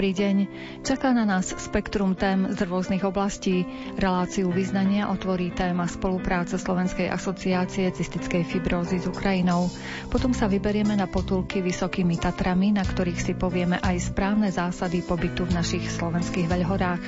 Dobrý deň. Čaká na nás spektrum tém z rôznych oblastí. Reláciu vyznania otvorí téma spolupráce Slovenskej asociácie cystickej fibrózy s Ukrajinou. Potom sa vyberieme na potulky Vysokými Tatrami, na ktorých si povieme aj správne zásady pobytu v našich slovenských veľhorách.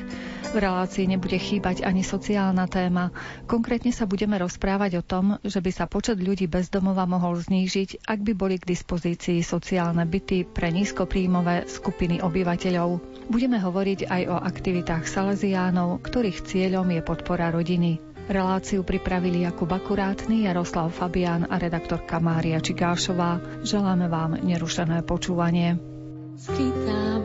V relácii nebude chýbať ani sociálna téma. Konkrétne sa budeme rozprávať o tom, že by sa počet ľudí bez domova mohol znížiť, ak by boli k dispozícii sociálne byty pre nízkopríjmové skupiny obyvateľov. Budeme hovoriť aj o aktivitách Salesiánov, ktorých cieľom je podpora rodiny. Reláciu pripravili Jakub Akurátny, Jaroslav Fabián a redaktorka Mária Čigášová. Želáme vám nerušené počúvanie. Skrytá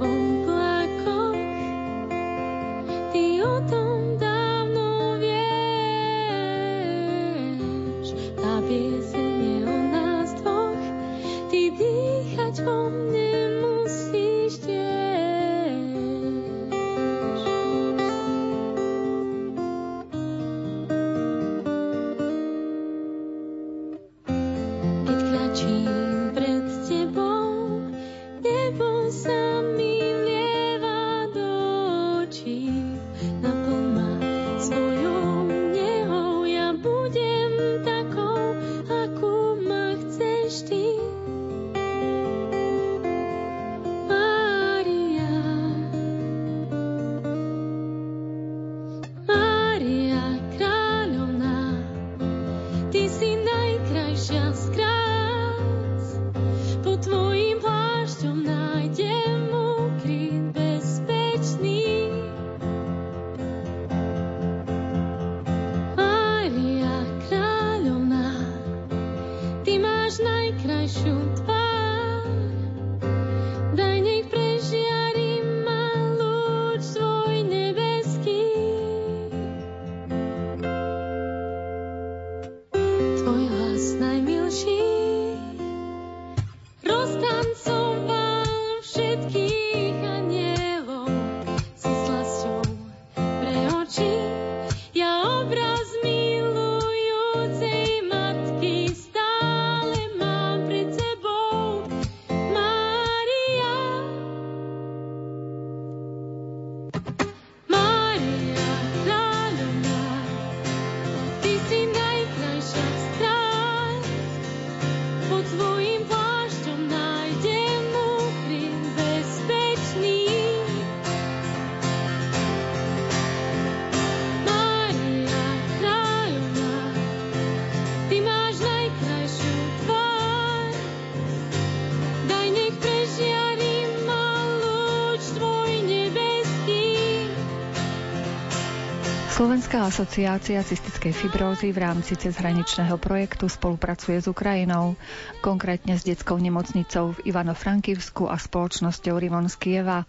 Slovenská asociácia cystickej fibrózy v rámci cezhraničného projektu spolupracuje s Ukrajinou, konkrétne s detskou nemocnicou v Ivano-Frankivsku a spoločnosťou Rivon z Kieva.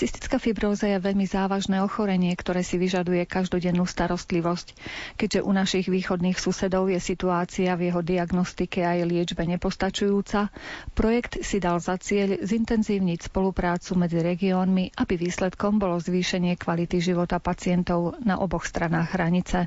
Cystická fibróza je veľmi závažné ochorenie, ktoré si vyžaduje každodennú starostlivosť. Keďže u našich východných susedov je situácia v jeho diagnostike a jej liečbe nepostačujúca, projekt si dal za cieľ zintenzívniť spoluprácu medzi regiónmi, aby výsledkom bolo zvýšenie kvality života pacientov na oboch oboch stranách hranice.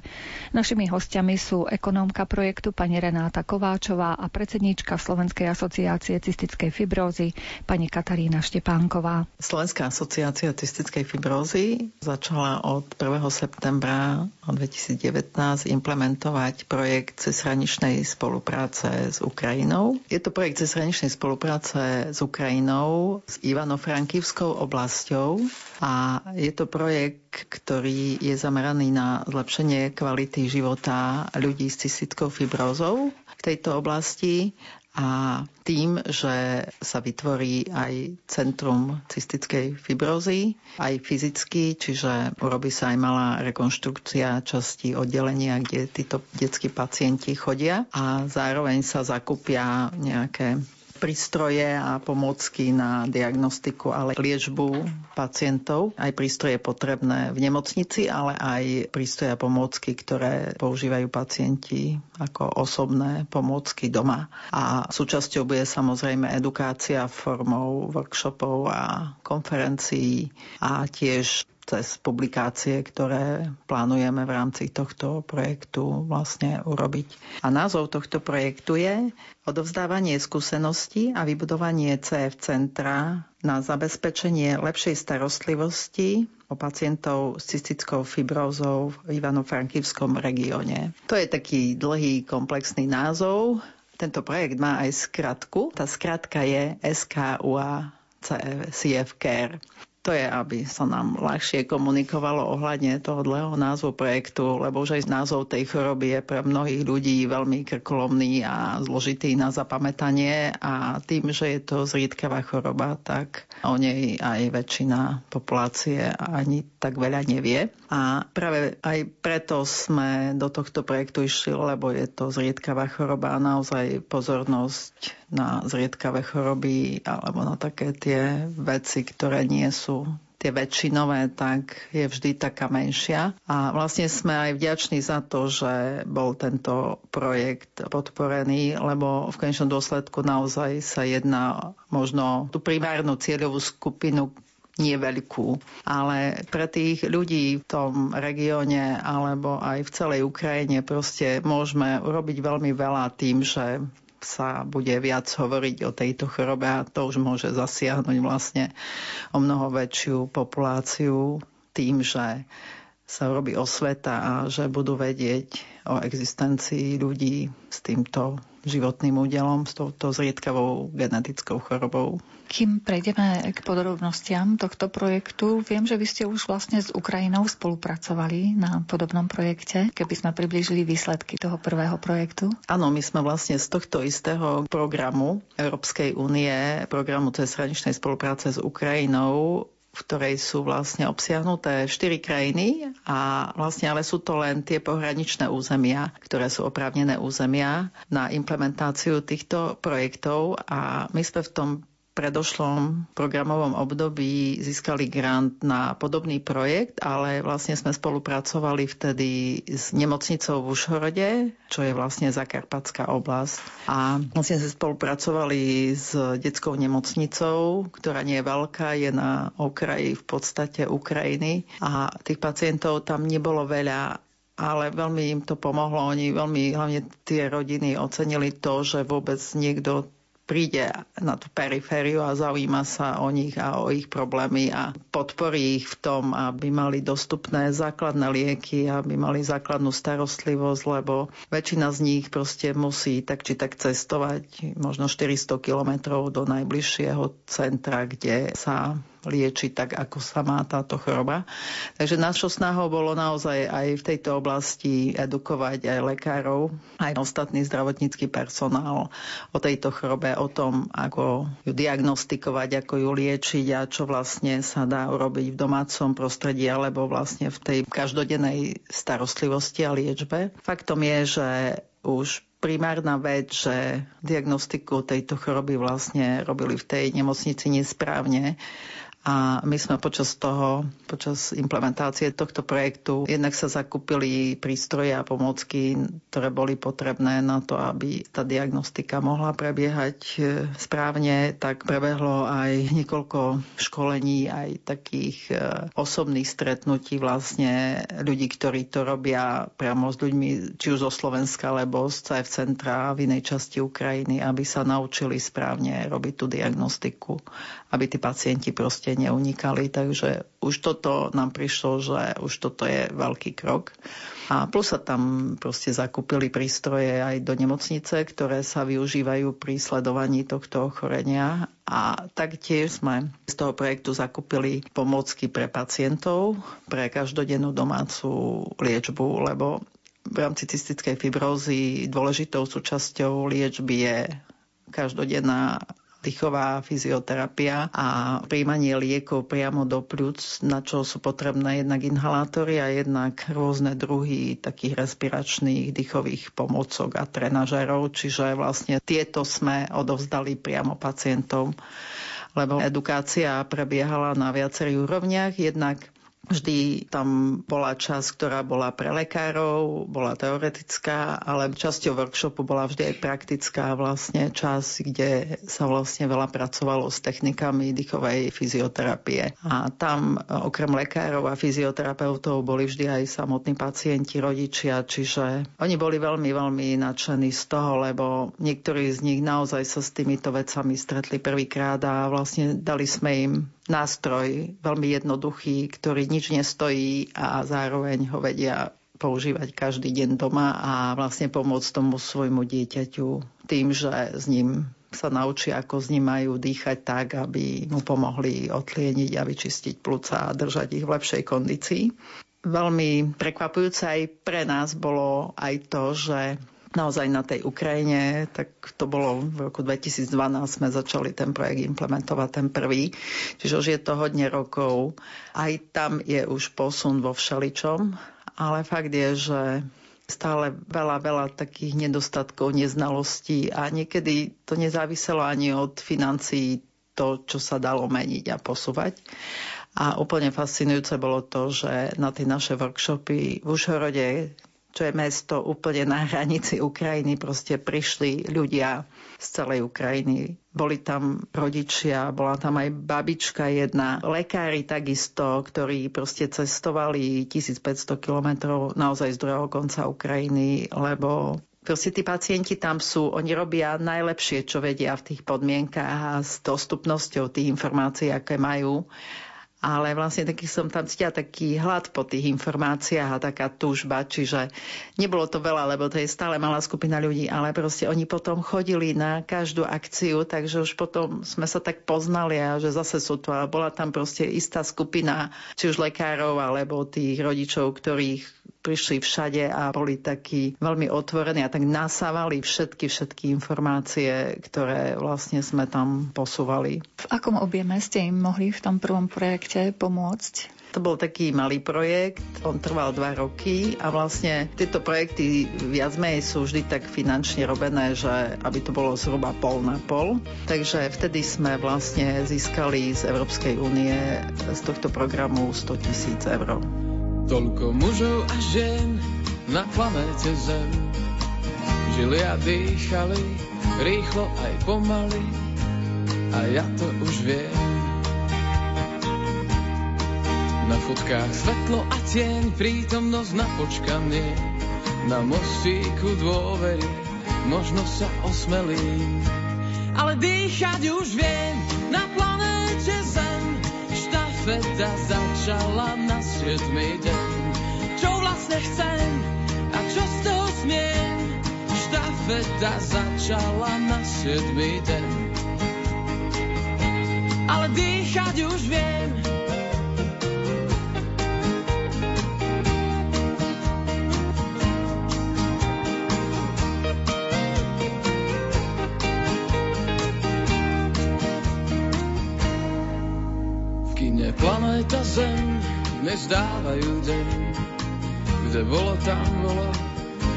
Našimi hostiami sú ekonómka projektu pani Renáta Kováčová a predsedníčka Slovenskej asociácie cystickej fibrózy pani Katarína Štepánková. Slovenská asociácia cystickej fibrózy začala od 1. septembra 2019 implementovať projekt cezhraničnej spolupráce s Ukrajinou. Je to projekt cezhraničnej spolupráce s Ukrajinou, s Ivano-Frankivskou oblasťou a je to projekt, ktorý je zameraný na zlepšenie kvality života ľudí s cystickou fibrózou v tejto oblasti a tým, že sa vytvorí aj centrum cystickej fibrózy, aj fyzicky, čiže urobí sa aj malá rekonštrukcia časti oddelenia, kde títo detskí pacienti chodia a zároveň sa zakúpia nejaké prístroje a pomôcky na diagnostiku, ale liečbu pacientov. Aj prístroje potrebné v nemocnici, ale aj prístroje a pomôcky, ktoré používajú pacienti ako osobné pomôcky doma. A súčasťou bude samozrejme edukácia formou workshopov a konferencií a tiež cez publikácie, ktoré plánujeme v rámci tohto projektu vlastne urobiť. A názov tohto projektu je odovzdávanie skúseností a vybudovanie CF centra na zabezpečenie lepšej starostlivosti o pacientov s cystickou fibrózou v Ivano-Frankivskom regióne. To je taký dlhý komplexný názov. Tento projekt má aj skratku. Tá skratka je SKUA CF Care to je, aby sa nám ľahšie komunikovalo ohľadne toho dlhého názvu projektu, lebo už aj názov tej choroby je pre mnohých ľudí veľmi krkolomný a zložitý na zapamätanie a tým, že je to zriedkavá choroba, tak o nej aj väčšina populácie ani tak veľa nevie. A práve aj preto sme do tohto projektu išli, lebo je to zriedkavá choroba a naozaj pozornosť na zriedkavé choroby alebo na také tie veci, ktoré nie sú tie väčšinové, tak je vždy taká menšia. A vlastne sme aj vďační za to, že bol tento projekt podporený, lebo v konečnom dôsledku naozaj sa jedná možno tú primárnu cieľovú skupinu nie veľkú, ale pre tých ľudí v tom regióne alebo aj v celej Ukrajine proste môžeme urobiť veľmi veľa tým, že sa bude viac hovoriť o tejto chorobe a to už môže zasiahnuť vlastne o mnoho väčšiu populáciu tým, že sa robí osveta a že budú vedieť o existencii ľudí s týmto životným údelom, s touto zriedkavou genetickou chorobou. Kým prejdeme k podrobnostiam tohto projektu, viem, že vy ste už vlastne s Ukrajinou spolupracovali na podobnom projekte, keby sme priblížili výsledky toho prvého projektu. Áno, my sme vlastne z tohto istého programu Európskej únie, programu cezhraničnej spolupráce s Ukrajinou, v ktorej sú vlastne obsiahnuté štyri krajiny a vlastne ale sú to len tie pohraničné územia, ktoré sú oprávnené územia na implementáciu týchto projektov a my sme v tom predošlom programovom období získali grant na podobný projekt, ale vlastne sme spolupracovali vtedy s nemocnicou v Užhorode, čo je vlastne Zakarpatská oblasť. A vlastne sme spolupracovali s detskou nemocnicou, ktorá nie je veľká, je na okraji v podstate Ukrajiny a tých pacientov tam nebolo veľa ale veľmi im to pomohlo. Oni veľmi, hlavne tie rodiny ocenili to, že vôbec niekto príde na tú perifériu a zaujíma sa o nich a o ich problémy a podporí ich v tom, aby mali dostupné základné lieky, aby mali základnú starostlivosť, lebo väčšina z nich proste musí tak či tak cestovať možno 400 kilometrov do najbližšieho centra, kde sa liečiť tak, ako sa má táto choroba. Takže našou snahou bolo naozaj aj v tejto oblasti edukovať aj lekárov, aj ostatný zdravotnícky personál o tejto chorobe, o tom, ako ju diagnostikovať, ako ju liečiť a čo vlastne sa dá urobiť v domácom prostredí alebo vlastne v tej každodennej starostlivosti a liečbe. Faktom je, že už primárna vec, že diagnostiku tejto choroby vlastne robili v tej nemocnici nesprávne a my sme počas toho, počas implementácie tohto projektu, jednak sa zakúpili prístroje a pomocky, ktoré boli potrebné na to, aby tá diagnostika mohla prebiehať e, správne, tak prebehlo aj niekoľko školení, aj takých e, osobných stretnutí vlastne ľudí, ktorí to robia priamo s ľuďmi, či už zo Slovenska, alebo z CF centra v inej časti Ukrajiny, aby sa naučili správne robiť tú diagnostiku, aby tí pacienti proste neunikali, takže už toto nám prišlo, že už toto je veľký krok. A plus sa tam proste zakúpili prístroje aj do nemocnice, ktoré sa využívajú pri sledovaní tohto ochorenia. A taktiež sme z toho projektu zakúpili pomocky pre pacientov, pre každodennú domácu liečbu, lebo v rámci cystickej fibrózy dôležitou súčasťou liečby je každodenná dýchová fyzioterapia a príjmanie liekov priamo do pľúc, na čo sú potrebné jednak inhalátory a jednak rôzne druhy takých respiračných dýchových pomocok a trenažerov, čiže vlastne tieto sme odovzdali priamo pacientom lebo edukácia prebiehala na viacerých úrovniach. Jednak Vždy tam bola časť, ktorá bola pre lekárov, bola teoretická, ale časťou workshopu bola vždy aj praktická vlastne časť, kde sa vlastne veľa pracovalo s technikami dýchovej fyzioterapie. A tam okrem lekárov a fyzioterapeutov boli vždy aj samotní pacienti, rodičia, čiže oni boli veľmi, veľmi nadšení z toho, lebo niektorí z nich naozaj sa s týmito vecami stretli prvýkrát a vlastne dali sme im nástroj veľmi jednoduchý, ktorý nič nestojí a zároveň ho vedia používať každý deň doma a vlastne pomôcť tomu svojmu dieťaťu tým, že s ním sa naučí, ako s ním majú dýchať tak, aby mu pomohli otlieniť a vyčistiť plúca a držať ich v lepšej kondícii. Veľmi prekvapujúce aj pre nás bolo aj to, že naozaj na tej Ukrajine, tak to bolo v roku 2012 sme začali ten projekt implementovať, ten prvý. Čiže už je to hodne rokov. Aj tam je už posun vo všeličom, ale fakt je, že stále veľa, veľa takých nedostatkov, neznalostí a niekedy to nezáviselo ani od financií to, čo sa dalo meniť a posúvať. A úplne fascinujúce bolo to, že na tie naše workshopy v Užhorode, čo je mesto úplne na hranici Ukrajiny, proste prišli ľudia z celej Ukrajiny. Boli tam rodičia, bola tam aj babička jedna, lekári takisto, ktorí proste cestovali 1500 kilometrov naozaj z druhého konca Ukrajiny, lebo Proste tí pacienti tam sú, oni robia najlepšie, čo vedia v tých podmienkách a s dostupnosťou tých informácií, aké majú ale vlastne taký som tam cítila taký hlad po tých informáciách a taká túžba, čiže nebolo to veľa, lebo to je stále malá skupina ľudí, ale proste oni potom chodili na každú akciu, takže už potom sme sa tak poznali a že zase sú to a bola tam proste istá skupina, či už lekárov alebo tých rodičov, ktorých prišli všade a boli takí veľmi otvorení a tak nasávali všetky, všetky informácie, ktoré vlastne sme tam posúvali. V akom objeme ste im mohli v tom prvom projekte pomôcť? To bol taký malý projekt, on trval dva roky a vlastne tieto projekty viac menej sú vždy tak finančne robené, že aby to bolo zhruba pol na pol. Takže vtedy sme vlastne získali z Európskej únie z tohto programu 100 tisíc eur. Toľko mužov a žien na planéte Zem. Žili a dýchali, rýchlo aj pomaly A ja to už viem. Na fotkách svetlo a tieň, prítomnosť na počkanie Na mostíku dôvery, možno sa osmelím. Ale dýchať už viem na Zem Štafeta začala na siedmy deň. Čo vlastne chcem a čo z toho smiem? Štafeta začala na siedmy deň. Ale dýchať už viem, nezdávajú deň. Kde bolo, tam bolo,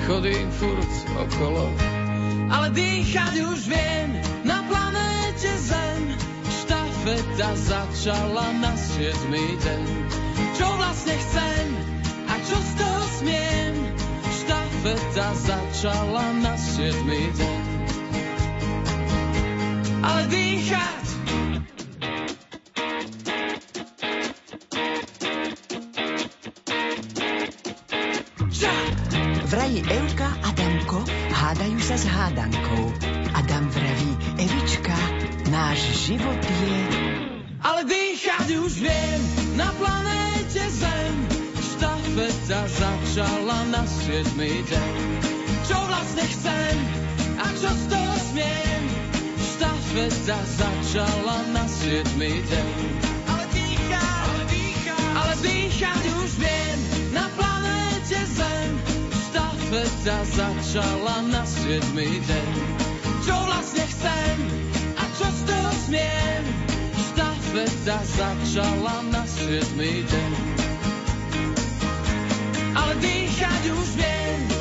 chodím furt okolo. Ale dýchať už viem na planéte Zem. Štafeta začala na siedmy deň. Čo vlastne chcem a čo z toho smiem? Štafeta začala na siedmy deň. Ale dýchať hádankou. Adam vraví, Evička, náš život je... Ale dýchať už viem na planéte Zem. Štafeta začala na siedmy deň. Čo vlastne chcem a čo z toho smiem? Štafeta začala na siedmy deň. Ale dýchať, ale dýchať, ale dýchať už sveta začala na siedmy deň. Čo vlastne chcem a čo z toho smiem? Štafeta začala na siedmy deň. Ale dýchať už viem.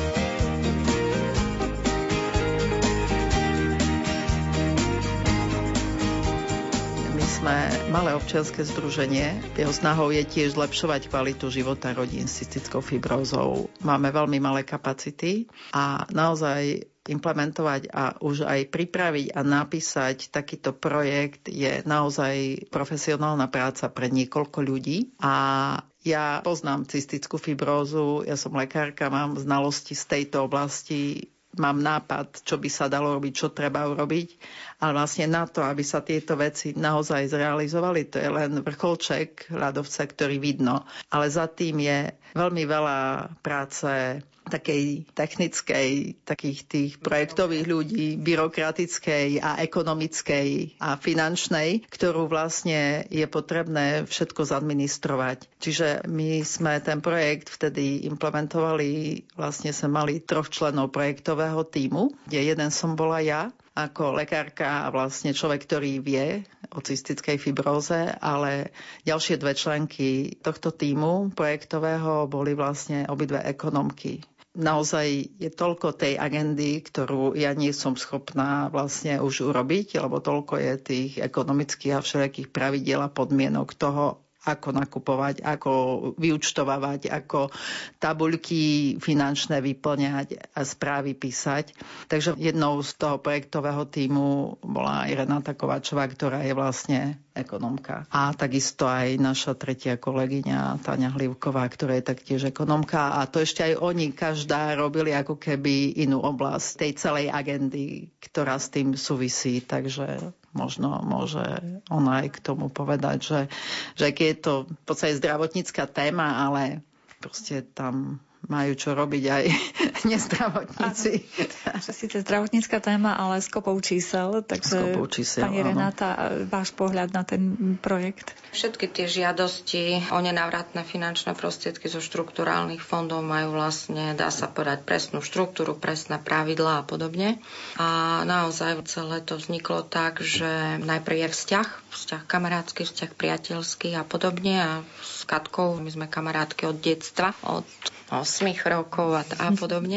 Sme malé občianske združenie. Jeho snahou je tiež zlepšovať kvalitu života rodín s cystickou fibrózou. Máme veľmi malé kapacity a naozaj implementovať a už aj pripraviť a napísať takýto projekt je naozaj profesionálna práca pre niekoľko ľudí a ja poznám cystickú fibrózu, ja som lekárka, mám znalosti z tejto oblasti mám nápad, čo by sa dalo robiť, čo treba urobiť. Ale vlastne na to, aby sa tieto veci naozaj zrealizovali, to je len vrcholček ľadovca, ktorý vidno. Ale za tým je veľmi veľa práce takej technickej, takých tých projektových ľudí, byrokratickej a ekonomickej a finančnej, ktorú vlastne je potrebné všetko zadministrovať. Čiže my sme ten projekt vtedy implementovali, vlastne sme mali troch členov projektového týmu, kde jeden som bola ja ako lekárka a vlastne človek, ktorý vie o cystickej fibróze, ale ďalšie dve členky tohto týmu projektového boli vlastne obidve ekonomky. Naozaj je toľko tej agendy, ktorú ja nie som schopná vlastne už urobiť, lebo toľko je tých ekonomických a všelijakých pravidiel a podmienok toho, ako nakupovať, ako vyučtovávať, ako tabuľky finančné vyplňať a správy písať. Takže jednou z toho projektového týmu bola aj Renata Kovačová, ktorá je vlastne ekonomka. A takisto aj naša tretia kolegyňa Tania Hlivková, ktorá je taktiež ekonomka. A to ešte aj oni, každá robili ako keby inú oblasť tej celej agendy, ktorá s tým súvisí. Takže možno môže ona aj k tomu povedať, že, že keď je to v podstate zdravotnícka téma, ale proste tam majú čo robiť aj nezdravotníci. Že síce zdravotnícka téma, ale s kopou čísel. Takže, kopou čísel, pani áno. Renáta, váš pohľad na ten projekt? Všetky tie žiadosti o nenávratné finančné prostriedky zo štrukturálnych fondov majú vlastne, dá sa povedať, presnú štruktúru, presné pravidlá a podobne. A naozaj celé to vzniklo tak, že najprv je vzťah, vzťah kamarátsky, vzťah priateľský a podobne. A s Katkou, my sme kamarátky od detstva, od 8 rokov a, a podobne.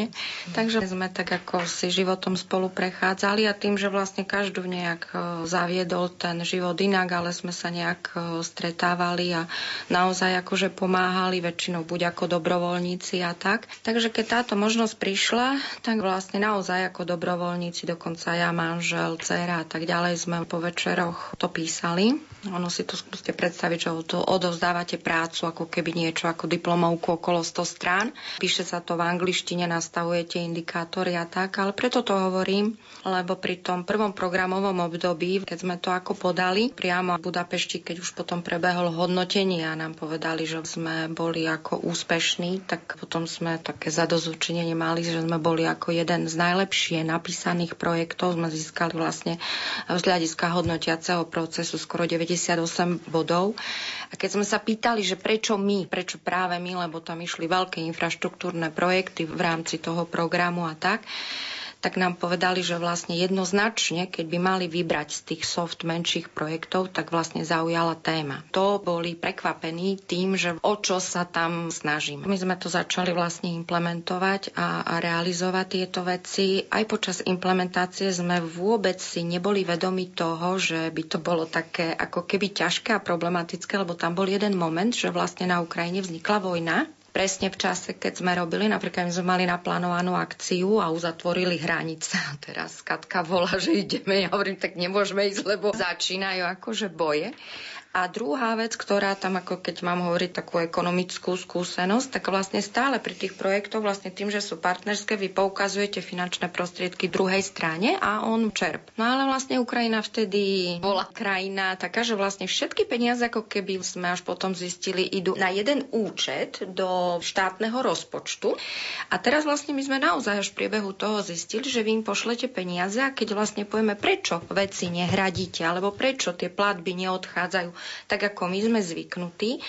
Takže sme tak ako si životom spolu prechádzali a tým, že vlastne každú nejak e, zaviedol ten život inak, ale sme sa nejak e, stretávali a naozaj akože pomáhali väčšinou buď ako dobrovoľníci a tak. Takže keď táto možnosť prišla, tak vlastne naozaj ako dobrovoľníci, dokonca ja, manžel, dcera a tak ďalej sme po večeroch to písali. Ono si to skúste predstaviť, že to odovzdávate prácu ako keby niečo ako diplomovku okolo 100 strán. Píše sa to v angličtine, nastavujete indikátory a tak, ale preto to hovorím, lebo pri tom prvom programovom období, keď sme to ako podali priamo v Budapešti, keď už potom prebehlo hodnotenie a nám povedali, že sme boli ako úspešní, tak potom sme také zadozúčenie mali, že sme boli ako jeden z najlepšie napísaných projektov. Sme získali vlastne z hľadiska hodnotiaceho procesu skoro 90 98 bodov. A keď sme sa pýtali, že prečo my, prečo práve my, lebo tam išli veľké infraštruktúrne projekty v rámci toho programu a tak, tak nám povedali, že vlastne jednoznačne, keď by mali vybrať z tých soft menších projektov, tak vlastne zaujala téma. To boli prekvapení tým, že o čo sa tam snažíme. My sme to začali vlastne implementovať a, a realizovať tieto veci. Aj počas implementácie sme vôbec si neboli vedomi toho, že by to bolo také ako keby ťažké a problematické, lebo tam bol jeden moment, že vlastne na Ukrajine vznikla vojna presne v čase, keď sme robili, napríklad my sme mali naplánovanú akciu a uzatvorili hranice. A teraz Katka volá, že ideme. Ja hovorím, tak nemôžeme ísť, lebo začínajú akože boje. A druhá vec, ktorá tam, ako keď mám hovoriť takú ekonomickú skúsenosť, tak vlastne stále pri tých projektoch, vlastne tým, že sú partnerské, vy poukazujete finančné prostriedky druhej strane a on čerp. No ale vlastne Ukrajina vtedy bola krajina taká, že vlastne všetky peniaze, ako keby sme až potom zistili, idú na jeden účet do štátneho rozpočtu. A teraz vlastne my sme naozaj až v priebehu toho zistili, že vy im pošlete peniaze a keď vlastne povieme, prečo veci nehradíte, alebo prečo tie platby neodchádzajú tak ako my sme zvyknutí,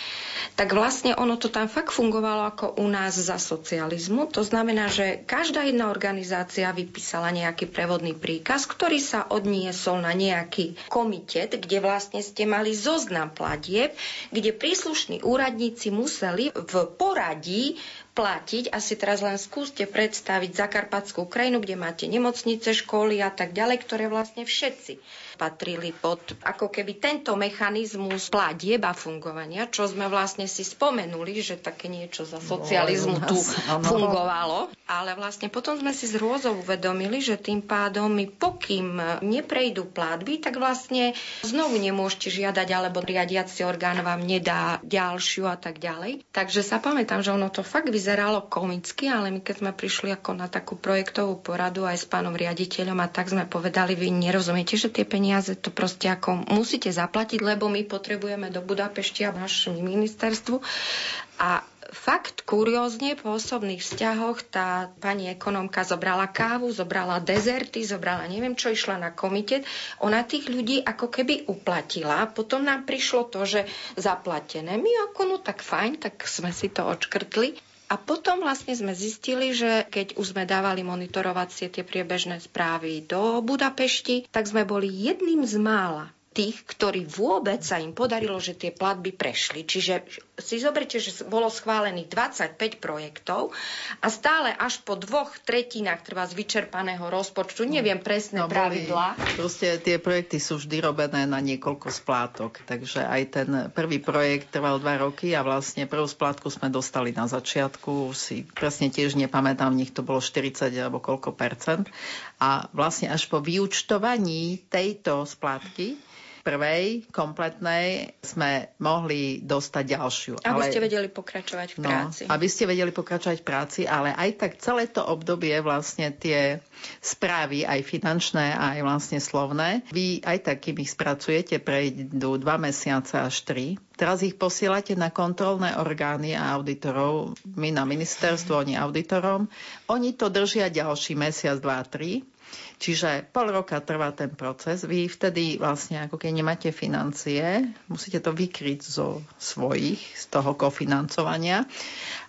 tak vlastne ono to tam fakt fungovalo ako u nás za socializmu. To znamená, že každá jedna organizácia vypísala nejaký prevodný príkaz, ktorý sa odniesol na nejaký komitet, kde vlastne ste mali zoznam platieb, kde príslušní úradníci museli v poradí platiť. Asi teraz len skúste predstaviť Zakarpatskú krajinu, kde máte nemocnice, školy a tak ďalej, ktoré vlastne všetci patrili pod ako keby tento mechanizmus platieb a fungovania, čo sme vlastne si spomenuli, že také niečo za socializmu tu fungovalo. Ale vlastne potom sme si z rôzov uvedomili, že tým pádom my pokým neprejdú platby, tak vlastne znovu nemôžete žiadať, alebo riadiaci orgán vám nedá ďalšiu a tak ďalej. Takže sa pamätám, že ono to fakt vyzeralo komicky, ale my keď sme prišli ako na takú projektovú poradu aj s pánom riaditeľom a tak sme povedali, vy nerozumiete, že tie peniaze peniaze to proste ako musíte zaplatiť, lebo my potrebujeme do Budapešti a našemu ministerstvu. A fakt kuriózne po osobných vzťahoch tá pani ekonomka zobrala kávu, zobrala dezerty, zobrala neviem čo, išla na komitet. Ona tých ľudí ako keby uplatila. Potom nám prišlo to, že zaplatené. My ako no tak fajn, tak sme si to odškrtli. A potom vlastne sme zistili, že keď už sme dávali monitorovacie tie priebežné správy do Budapešti, tak sme boli jedným z mála tých, ktorí vôbec sa im podarilo, že tie platby prešli. Čiže si zoberte, že bolo schválených 25 projektov a stále až po dvoch tretinách trvá z vyčerpaného rozpočtu, neviem presné no, pravidlá. Proste tie projekty sú vždy robené na niekoľko splátok, takže aj ten prvý projekt trval dva roky a vlastne prvú splátku sme dostali na začiatku, už si presne tiež nepamätám, nich to bolo 40 alebo koľko percent. A vlastne až po vyučtovaní tejto splátky prvej kompletnej sme mohli dostať ďalšiu. Aby ale... ste vedeli pokračovať v no, práci. No, aby ste vedeli pokračovať v práci, ale aj tak celé to obdobie vlastne tie správy, aj finančné, aj vlastne slovné, vy aj tak, kým ich spracujete, prejdú dva mesiace až tri. Teraz ich posielate na kontrolné orgány a auditorov, my na ministerstvo, oni auditorom. Oni to držia ďalší mesiac, dva, tri Čiže pol roka trvá ten proces. Vy vtedy vlastne, ako keď nemáte financie, musíte to vykryť zo svojich, z toho kofinancovania.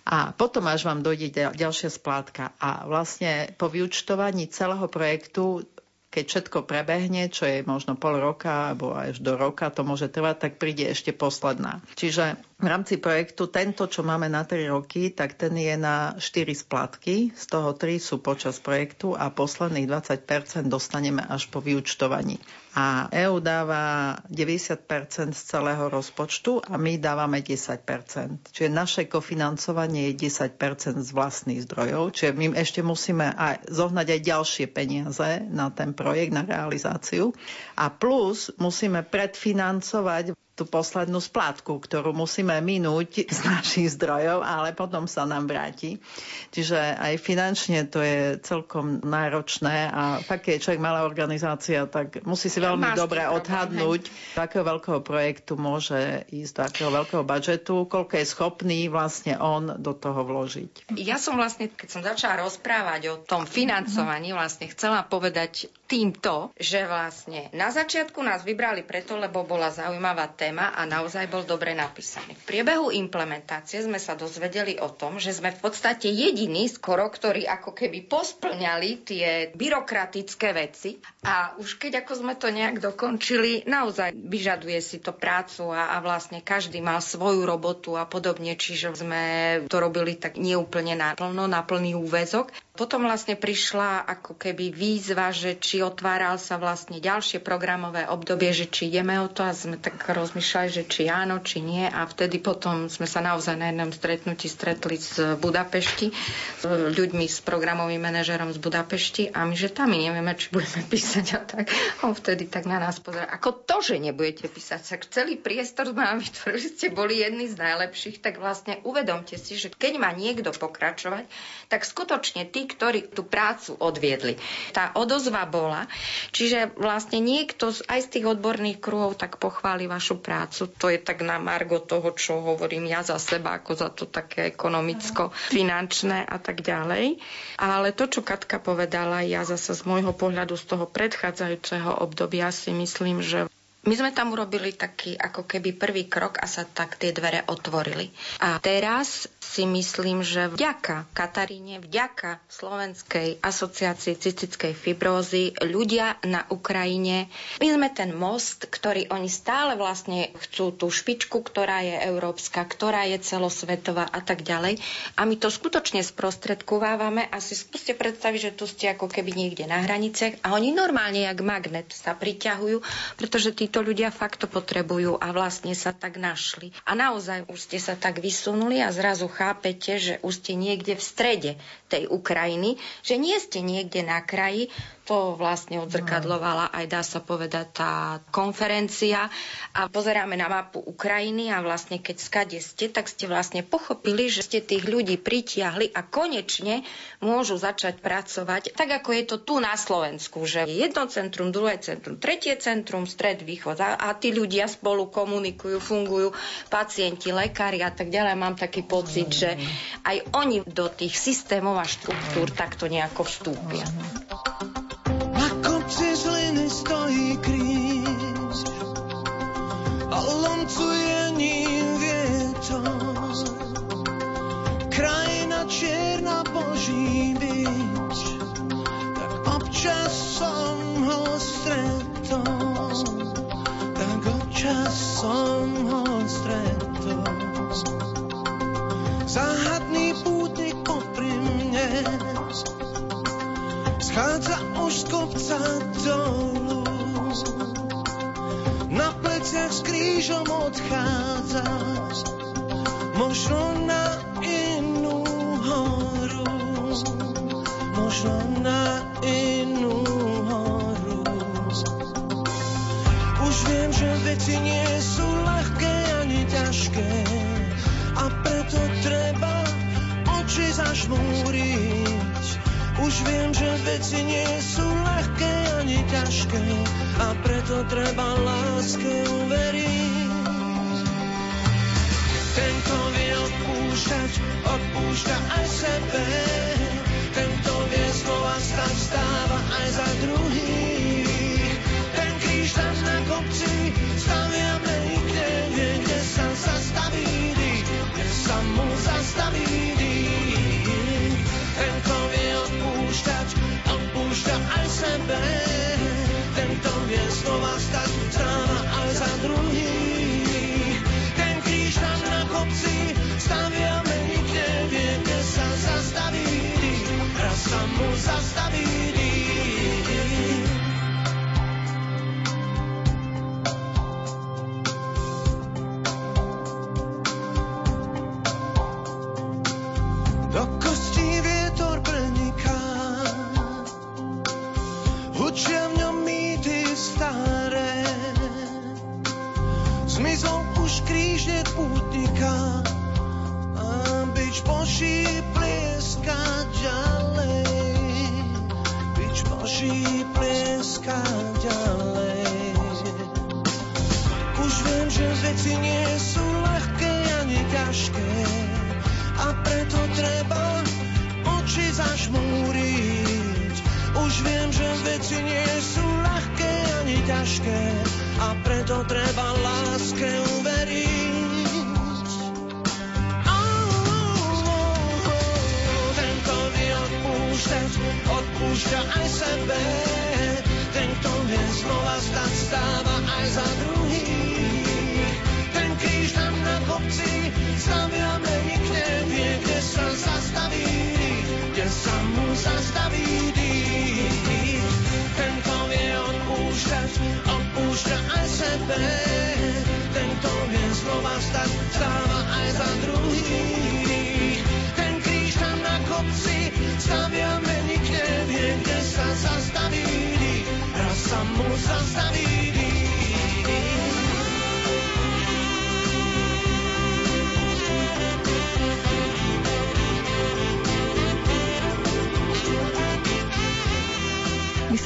A potom až vám dojde ďalšia splátka. A vlastne po vyučtovaní celého projektu keď všetko prebehne, čo je možno pol roka alebo až do roka to môže trvať, tak príde ešte posledná. Čiže v rámci projektu tento, čo máme na 3 roky, tak ten je na 4 splatky, z toho 3 sú počas projektu a posledných 20% dostaneme až po vyučtovaní. A EU dáva 90% z celého rozpočtu a my dávame 10%. Čiže naše kofinancovanie je 10% z vlastných zdrojov, čiže my ešte musíme aj zohnať aj ďalšie peniaze na ten projekt, na realizáciu. A plus musíme predfinancovať tú poslednú splátku, ktorú musíme minúť z našich zdrojov, ale potom sa nám vráti. Čiže aj finančne to je celkom náročné a fakt, keď človek malá organizácia, tak musí si veľmi Máš dobre odhadnúť, do akého veľkého projektu môže ísť, do akého veľkého budžetu, koľko je schopný vlastne on do toho vložiť. Ja som vlastne, keď som začala rozprávať o tom financovaní, vlastne chcela povedať týmto, že vlastne na začiatku nás vybrali preto, lebo bola zaujímavá téma a naozaj bol dobre napísaný. V priebehu implementácie sme sa dozvedeli o tom, že sme v podstate jediní skoro, ktorí ako keby posplňali tie byrokratické veci a už keď ako sme to nejak dokončili, naozaj vyžaduje si to prácu a, a vlastne každý mal svoju robotu a podobne, čiže sme to robili tak neúplne naplno, na plný úvezok. Potom vlastne prišla ako keby výzva, že či otváral sa vlastne ďalšie programové obdobie, že či ideme o to a sme tak rozmýšľali, že či áno, či nie a vtedy potom sme sa naozaj na jednom stretnutí stretli z Budapešti s ľuďmi, s programovým manažerom z Budapešti a my, že tam my nevieme, či budeme písať a tak. On vtedy tak na nás pozera. Ako to, že nebudete písať, tak celý priestor sme vám vytvorili, ste boli jedni z najlepších, tak vlastne uvedomte si, že keď má niekto pokračovať, tak skutočne tí, ktorí tú prácu odviedli. Tá odozva bola, čiže vlastne niekto aj z tých odborných kruhov tak pochváli vašu prácu. To je tak na margo toho, čo hovorím ja za seba, ako za to také ekonomicko-finančné a tak ďalej. Ale to, čo Katka povedala, ja zase z môjho pohľadu z toho predchádzajúceho obdobia si myslím, že my sme tam urobili taký ako keby prvý krok a sa tak tie dvere otvorili. A teraz si myslím, že vďaka Kataríne, vďaka Slovenskej asociácii cystickej fibrózy ľudia na Ukrajine, my sme ten most, ktorý oni stále vlastne chcú tú špičku, ktorá je európska, ktorá je celosvetová a tak ďalej. A my to skutočne sprostredkovávame a si skúste predstaviť, že tu ste ako keby niekde na hraniciach a oni normálne jak magnet sa priťahujú, pretože títo ľudia fakt to potrebujú a vlastne sa tak našli. A naozaj už ste sa tak vysunuli a zrazu chápete, že už ste niekde v strede tej Ukrajiny, že nie ste niekde na kraji, to vlastne odzrkadlovala aj dá sa povedať tá konferencia. A pozeráme na mapu Ukrajiny a vlastne keď skade ste, tak ste vlastne pochopili, že ste tých ľudí pritiahli a konečne môžu začať pracovať. Tak, ako je to tu na Slovensku, že jedno centrum, druhé centrum, tretie centrum, stred, východ. A, a tí ľudia spolu komunikujú, fungujú, pacienti, lekári a tak ďalej. Mám taký pocit, že aj oni do tých systémov a štruktúr takto nejako vstúpia čierna Boží byč, tak občas som ho stretol, tak občas som ho stretol. Záhadný pútnik popri mne, schádza už z kopca dolu. Na pleciach s krížom odchádzaš, možno na možno na inú horu. Už viem, že veci nie sú ľahké ani ťažké a preto treba oči zažmúriť už viem, že veci nie sú ľahké ani ťažké a preto treba láske uveriť. Ten, kto vie odpúšťať, odpúšťa aj sebe. Slova stať, stáva aj za druhých. Ten kríž tam na kopci staviame nikde, vie, kde sa zastaví, kde sa mu zastaví dých. Ten, kto odpúšťať, odpúšťa aj sebe. Zmizol už krížne pútnika a byč Boží plieska ďalej. Byč Boží plieska ďalej. Už viem, že veci nie sú ľahké ani ťažké a preto treba oči zažmúriť. Už viem, že veci nie sú ľahké ani ťažké a preto treba láske uveriť. Oh, oh, ten, kto vie odpúšťať, odpúšťa aj sebe. Ten, kto vie znova stať, stáva aj za druhých. Ten kríž tam na kopci staviame nikde, vie, kde sa zastaví, kde sa mu zastaví sebe. Ten, kto vie znova stať, stáva aj za druhých. Ten kríž tam na kopci staviame nikde, vie, kde sa zastaví. Raz sa mu zastaví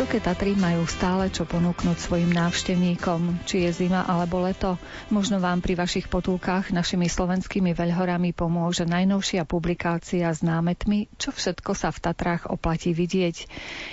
Vysoké Tatry majú stále čo ponúknuť svojim návštevníkom, či je zima alebo leto. Možno vám pri vašich potulkách našimi slovenskými veľhorami pomôže najnovšia publikácia s námetmi, čo všetko sa v Tatrách oplatí vidieť.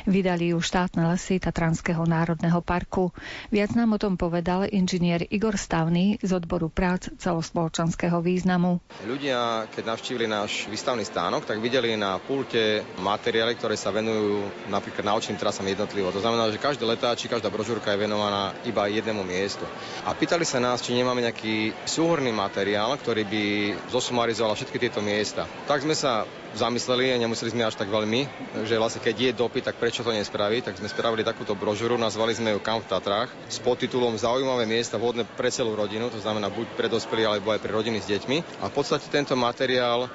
Vydali ju štátne lesy Tatranského národného parku. Viac nám o tom povedal inžinier Igor Stavný z odboru prác celospoločenského významu. Ľudia, keď navštívili náš výstavný stánok, tak videli na pulte materiály, ktoré sa venujú napríklad naučným trasám jednotlivých jednotlivo. To znamená, že každý letáč, každá brožúrka je venovaná iba jednému miestu. A pýtali sa nás, či nemáme nejaký súhorný materiál, ktorý by zosumarizoval všetky tieto miesta. Tak sme sa zamysleli a nemuseli sme až tak veľmi, že vlastne keď je dopyt, tak prečo to nespraviť, tak sme spravili takúto brožúru, nazvali sme ju Kam v Tatrách s podtitulom Zaujímavé miesta vhodné pre celú rodinu, to znamená buď pre dospelých alebo aj pre rodiny s deťmi. A v podstate tento materiál e,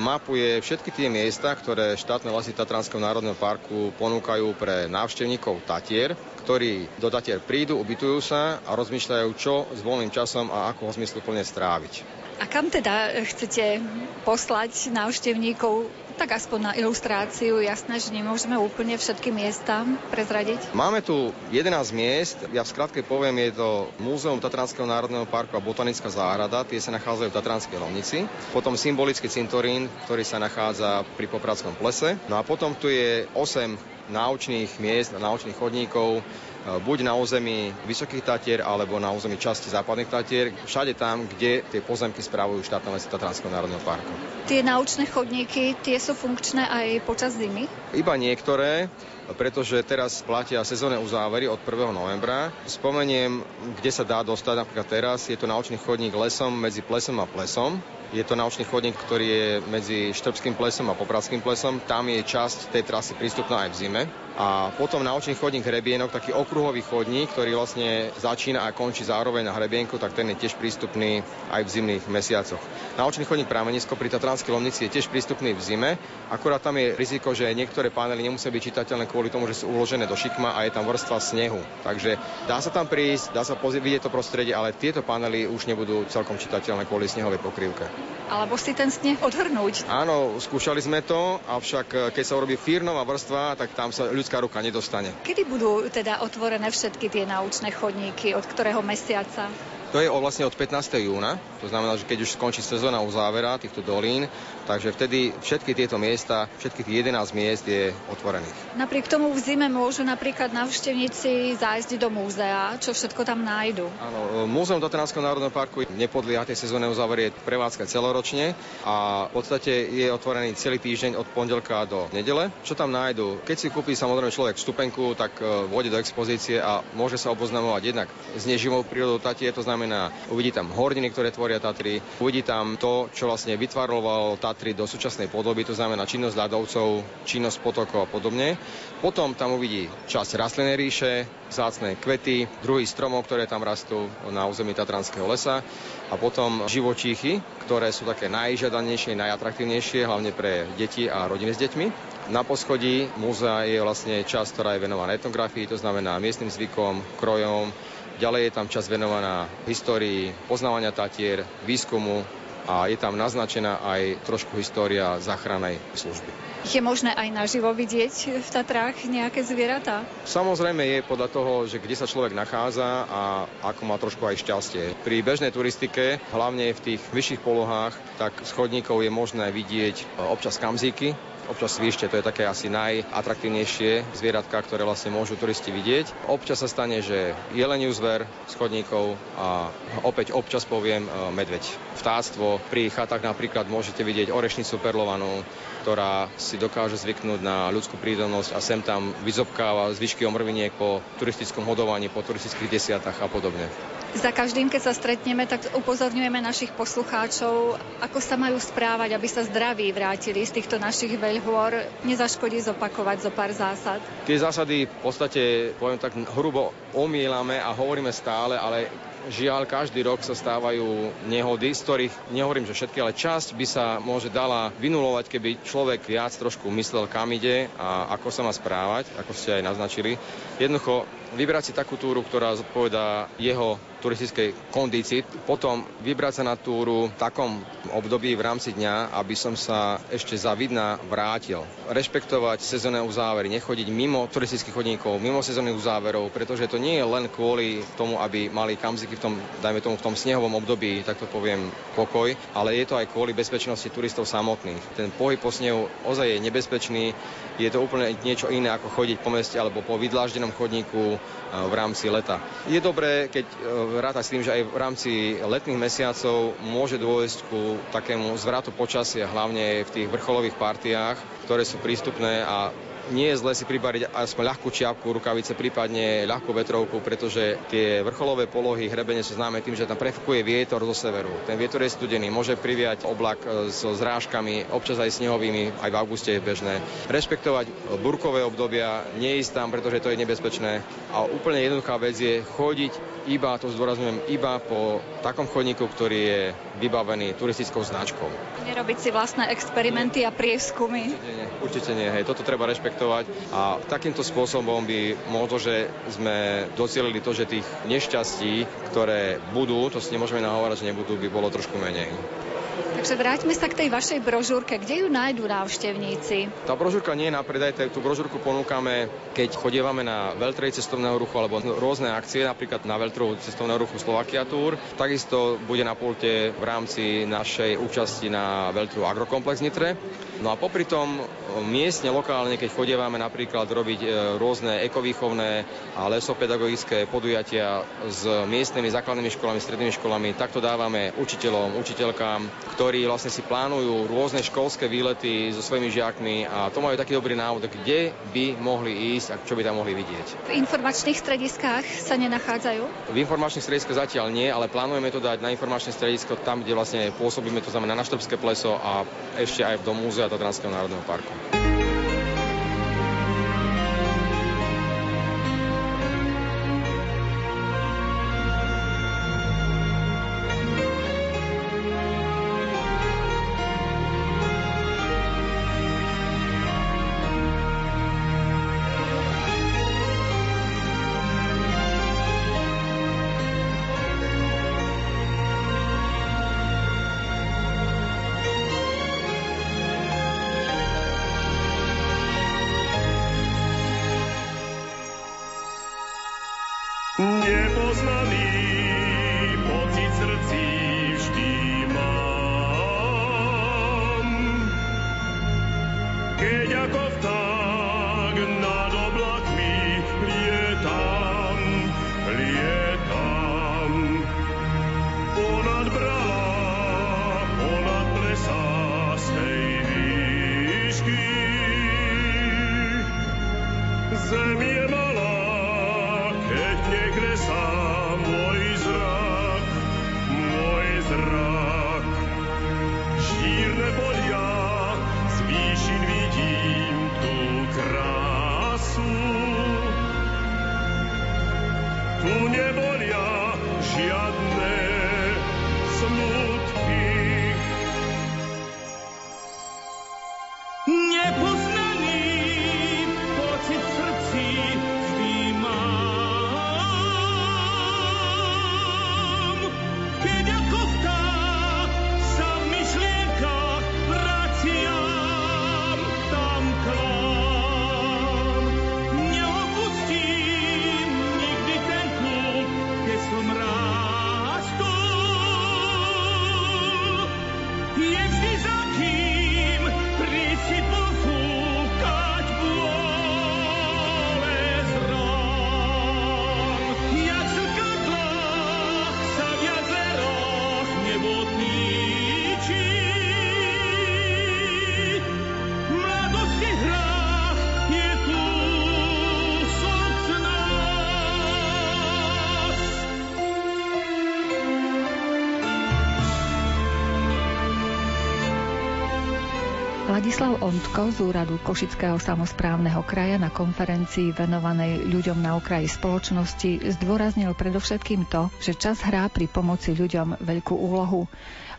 mapuje všetky tie miesta, ktoré štátne lesy Tatranského národného parku ponúkajú pre návštevníkov Tatier, ktorí do Tatier prídu, ubytujú sa a rozmýšľajú, čo s voľným časom a ako ho zmysluplne stráviť. A kam teda chcete poslať návštevníkov tak aspoň na ilustráciu, jasné, že nemôžeme úplne všetky miesta prezradiť. Máme tu 11 miest, ja v skratke poviem, je to Múzeum Tatranského národného parku a Botanická záhrada, tie sa nachádzajú v Tatranskej Lovnici. Potom symbolický cintorín, ktorý sa nachádza pri Popradskom plese. No a potom tu je 8 náučných miest, náučných chodníkov, buď na území Vysokých Tatier alebo na území časti Západných Tatier, všade tam, kde tie pozemky spravujú štátne lesy Tatranského národného parku. Tie naučné chodníky, tie sú funkčné aj počas zimy? Iba niektoré, pretože teraz platia sezónne uzávery od 1. novembra. Spomeniem, kde sa dá dostať napríklad teraz, je to naučný chodník lesom medzi plesom a plesom. Je to naučný chodník, ktorý je medzi Štrbským plesom a Popradským plesom. Tam je časť tej trasy prístupná aj v zime. A potom naučný chodník hrebienok, taký okruhový chodník, ktorý vlastne začína a končí zároveň na hrebienku, tak ten je tiež prístupný aj v zimných mesiacoch. Naučný chodník Pramenisko pri Tatranskej Lomnici je tiež prístupný v zime, akurát tam je riziko, že niektoré panely nemusia byť čitateľné kvôli tomu, že sú uložené do šikma a je tam vrstva snehu. Takže dá sa tam prísť, dá sa vidieť to prostredie, ale tieto panely už nebudú celkom čitateľné kvôli snehovej pokrývke. Alebo si ten sneh odhrnúť. Áno, skúšali sme to, avšak eh, keď sa urobí fírnová vrstva, tak tam sa ľudská ruka nedostane. Kedy budú teda otvorené všetky tie naučné chodníky? Od ktorého mesiaca? To je vlastne od 15. júna, to znamená, že keď už skončí sezóna uzávera týchto dolín, takže vtedy všetky tieto miesta, všetkých 11 miest je otvorených. Napriek tomu v zime môžu napríklad navštevníci zájsť do múzea, čo všetko tam nájdu. Áno, Múzeum Tatranského národného parku nepodlieha tej sezónnej uzáverie prevádzka celoročne a v podstate je otvorený celý týždeň od pondelka do nedele. Čo tam nájdu? Keď si kúpi samozrejme človek vstupenku, tak e, vôjde do expozície a môže sa oboznamovať jednak s neživou prírodou Tatie, to znamená znamená, uvidí tam horniny, ktoré tvoria Tatry, uvidí tam to, čo vlastne vytvarovalo Tatry do súčasnej podoby, to znamená činnosť ľadovcov, činnosť potokov a podobne. Potom tam uvidí časť rastlinnej ríše, zácne kvety, druhy stromov, ktoré tam rastú na území Tatranského lesa a potom živočíchy, ktoré sú také najžiadanejšie, najatraktívnejšie, hlavne pre deti a rodiny s deťmi. Na poschodí múzea je vlastne časť, ktorá je venovaná etnografii, to znamená miestnym zvykom, krojom, Ďalej je tam čas venovaná histórii poznávania Tatier, výskumu a je tam naznačená aj trošku história záchrannej služby. Je možné aj naživo vidieť v Tatrách nejaké zvieratá? Samozrejme je podľa toho, že kde sa človek nachádza a ako má trošku aj šťastie. Pri bežnej turistike, hlavne v tých vyšších polohách, tak schodníkov je možné vidieť občas kamzíky, občas svište, to je také asi najatraktívnejšie zvieratka, ktoré vlastne môžu turisti vidieť. Občas sa stane, že jeleniu zver z chodníkov a opäť občas poviem e, medveď. Vtáctvo pri chatách napríklad môžete vidieť orešnicu perlovanú, ktorá si dokáže zvyknúť na ľudskú prítomnosť a sem tam vyzobkáva zvyšky omrviniek po turistickom hodovaní, po turistických desiatách a podobne. Za každým, keď sa stretneme, tak upozorňujeme našich poslucháčov, ako sa majú správať, aby sa zdraví vrátili z týchto našich veľhôr. Nezaškodí zopakovať zo pár zásad. Tie zásady v podstate, poviem tak hrubo, omielame a hovoríme stále, ale Žiaľ, každý rok sa stávajú nehody, z ktorých nehovorím, že všetky, ale časť by sa môže dala vynulovať, keby človek viac trošku myslel, kam ide a ako sa má správať, ako ste aj naznačili. Jednoducho vybrať si takú túru, ktorá zodpovedá jeho turistickej kondícii. Potom vybrať sa na túru v takom období v rámci dňa, aby som sa ešte za vidna vrátil. Rešpektovať sezónne uzávery, nechodiť mimo turistických chodníkov, mimo sezónnych uzáverov, pretože to nie je len kvôli tomu, aby mali kamziky v tom, dajme tomu v tom snehovom období, tak to poviem, pokoj, ale je to aj kvôli bezpečnosti turistov samotných. Ten pohyb po snehu ozaj je nebezpečný, je to úplne niečo iné ako chodiť po meste alebo po vydláždenom chodníku e, v rámci leta. Je dobré, keď e, ráta s tým, že aj v rámci letných mesiacov môže dôjsť ku takému zvratu počasia, hlavne v tých vrcholových partiách, ktoré sú prístupné a nie je zle si pribariť aspoň ľahkú čiapku, rukavice, prípadne ľahkú vetrovku, pretože tie vrcholové polohy hrebene sú známe tým, že tam prefukuje vietor zo severu. Ten vietor je studený, môže priviať oblak e, so zrážkami, občas aj snehovými, aj v auguste je bežné. Rešpektovať burkové obdobia, neísť tam, pretože to je nebezpečné. A úplne jednoduchá vec je chodiť iba, to zdôrazňujem, iba po takom chodníku, ktorý je vybavený turistickou značkou. Nerobiť si vlastné experimenty a prieskumy. Určite nie, určite nie hej, toto treba rešpektovať a takýmto spôsobom by možno, že sme docielili to, že tých nešťastí, ktoré budú, to si nemôžeme nahovárať, že nebudú, by bolo trošku menej. Takže vráťme sa k tej vašej brožúrke. Kde ju nájdú návštevníci? Tá brožúrka nie je na predaj, tú brožúrku ponúkame, keď chodievame na veľtrej cestovného ruchu alebo rôzne akcie, napríklad na veľtrhu cestovného ruchu Slovakia Tour. Takisto bude na pulte v rámci našej účasti na veľtru Agrokomplex Nitre. No a popri tom miestne, lokálne, keď chodievame napríklad robiť e, rôzne ekovýchovné a lesopedagogické podujatia s miestnymi základnými školami, strednými školami, takto dávame učiteľom, učiteľkám, ktorí vlastne si plánujú rôzne školské výlety so svojimi žiakmi a to majú taký dobrý návod, kde by mohli ísť a čo by tam mohli vidieť. V informačných strediskách sa nenachádzajú? V informačných strediskách zatiaľ nie, ale plánujeme to dať na informačné stredisko tam, kde vlastne pôsobíme, to znamená na Štrbské pleso a ešte aj do Múzea Tatranského národného parku. Ondko z úradu Košického samozprávneho kraja na konferencii venovanej ľuďom na okraji spoločnosti zdôraznil predovšetkým to, že čas hrá pri pomoci ľuďom veľkú úlohu.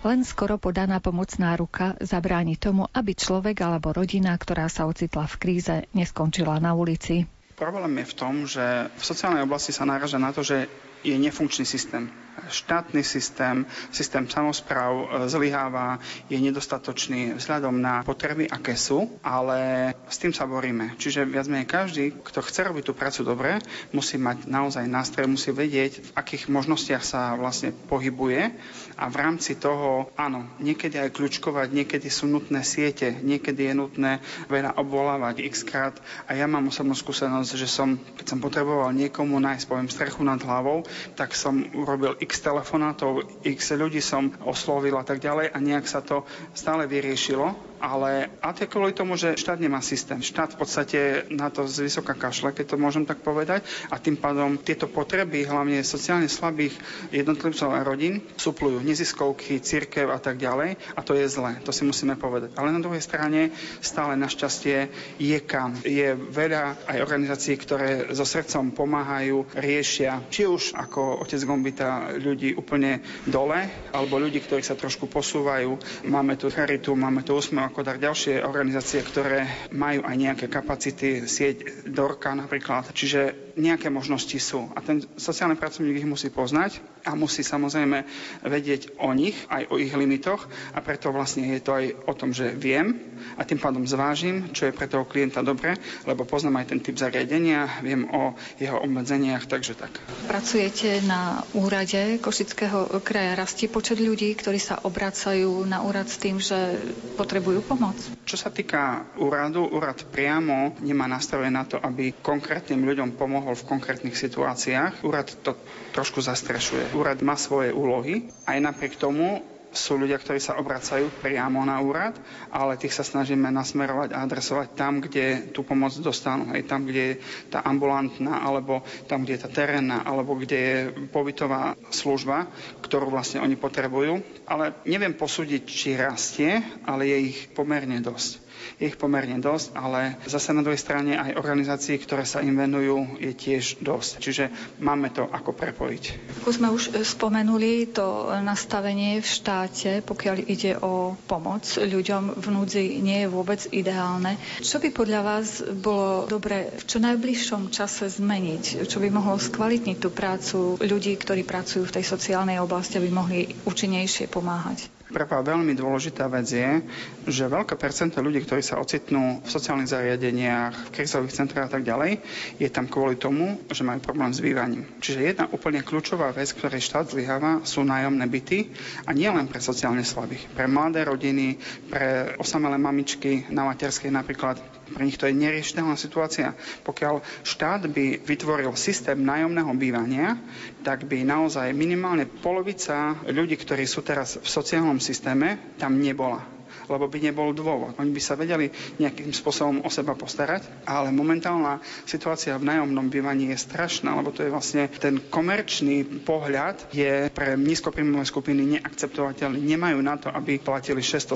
Len skoro podaná pomocná ruka zabráni tomu, aby človek alebo rodina, ktorá sa ocitla v kríze, neskončila na ulici. Problém je v tom, že v sociálnej oblasti sa náraža na to, že je nefunkčný systém štátny systém, systém samozpráv e, zlyháva, je nedostatočný vzhľadom na potreby, aké sú, ale s tým sa boríme. Čiže viac menej každý, kto chce robiť tú prácu dobre, musí mať naozaj nástroj, musí vedieť, v akých možnostiach sa vlastne pohybuje a v rámci toho, áno, niekedy aj kľúčkovať, niekedy sú nutné siete, niekedy je nutné veľa obvolávať x krát a ja mám osobnú skúsenosť, že som, keď som potreboval niekomu nájsť, poviem, strechu nad hlavou, tak som urobil x telefonátov, x ľudí som oslovil a tak ďalej a nejak sa to stále vyriešilo ale a to je kvôli tomu, že štát nemá systém. Štát v podstate na to z vysoká kašle, keď to môžem tak povedať, a tým pádom tieto potreby, hlavne sociálne slabých jednotlivcov a rodín, suplujú neziskovky, církev a tak ďalej a to je zlé, to si musíme povedať. Ale na druhej strane stále našťastie je kam. Je veľa aj organizácií, ktoré so srdcom pomáhajú, riešia, či už ako otec Gombita ľudí úplne dole, alebo ľudí, ktorí sa trošku posúvajú. Máme tu Charitu, máme tu Úsmev ako tak ďalšie organizácie, ktoré majú aj nejaké kapacity, sieť Dorka napríklad. Čiže nejaké možnosti sú. A ten sociálny pracovník ich musí poznať a musí samozrejme vedieť o nich, aj o ich limitoch a preto vlastne je to aj o tom, že viem a tým pádom zvážim, čo je pre toho klienta dobre, lebo poznám aj ten typ zariadenia, viem o jeho obmedzeniach, takže tak. Pracujete na úrade Košického kraja. Rastie počet ľudí, ktorí sa obracajú na úrad s tým, že potrebujú pomoc? Čo sa týka úradu, úrad priamo nemá nástroje na to, aby konkrétnym ľuďom pomohol v konkrétnych situáciách. Úrad to trošku zastrešuje. Úrad má svoje úlohy. Aj napriek tomu sú ľudia, ktorí sa obracajú priamo na úrad, ale tých sa snažíme nasmerovať a adresovať tam, kde tú pomoc dostanú. Hej, tam, kde je tá ambulantná, alebo tam, kde je tá terénna, alebo kde je pobytová služba, ktorú vlastne oni potrebujú. Ale neviem posúdiť, či rastie, ale je ich pomerne dosť je ich pomerne dosť, ale zase na druhej strane aj organizácií, ktoré sa im venujú, je tiež dosť. Čiže máme to ako prepojiť. Ako sme už spomenuli, to nastavenie v štáte, pokiaľ ide o pomoc ľuďom v núdzi, nie je vôbec ideálne. Čo by podľa vás bolo dobre v čo najbližšom čase zmeniť? Čo by mohlo skvalitniť tú prácu ľudí, ktorí pracujú v tej sociálnej oblasti, aby mohli účinnejšie pomáhať? Prvá veľmi dôležitá vec je, že veľké percento ľudí, ktorí sa ocitnú v sociálnych zariadeniach, v krizových centrách a tak ďalej, je tam kvôli tomu, že majú problém s bývaním. Čiže jedna úplne kľúčová vec, ktorej štát zlyháva, sú nájomné byty a nie len pre sociálne slabých. Pre mladé rodiny, pre osamelé mamičky na materskej napríklad, pre nich to je neriešiteľná situácia. Pokiaľ štát by vytvoril systém nájomného bývania, tak by naozaj minimálne polovica ľudí, ktorí sú teraz v sociálnom systéme, tam nebola lebo by nebol dôvod. Oni by sa vedeli nejakým spôsobom o seba postarať, ale momentálna situácia v nájomnom bývaní je strašná, lebo to je vlastne ten komerčný pohľad je pre nízkopríjmové skupiny neakceptovateľný. Nemajú na to, aby platili 600,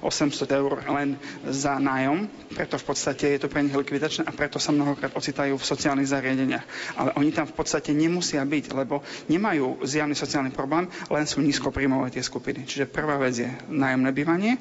700, 800 eur len za nájom, preto v podstate je to pre nich likvidačné a preto sa mnohokrát ocitajú v sociálnych zariadeniach. Ale oni tam v podstate nemusia byť, lebo nemajú zjavný sociálny problém, len sú nízkopríjmové tie skupiny. Čiže prvá vec je nájomné bývanie,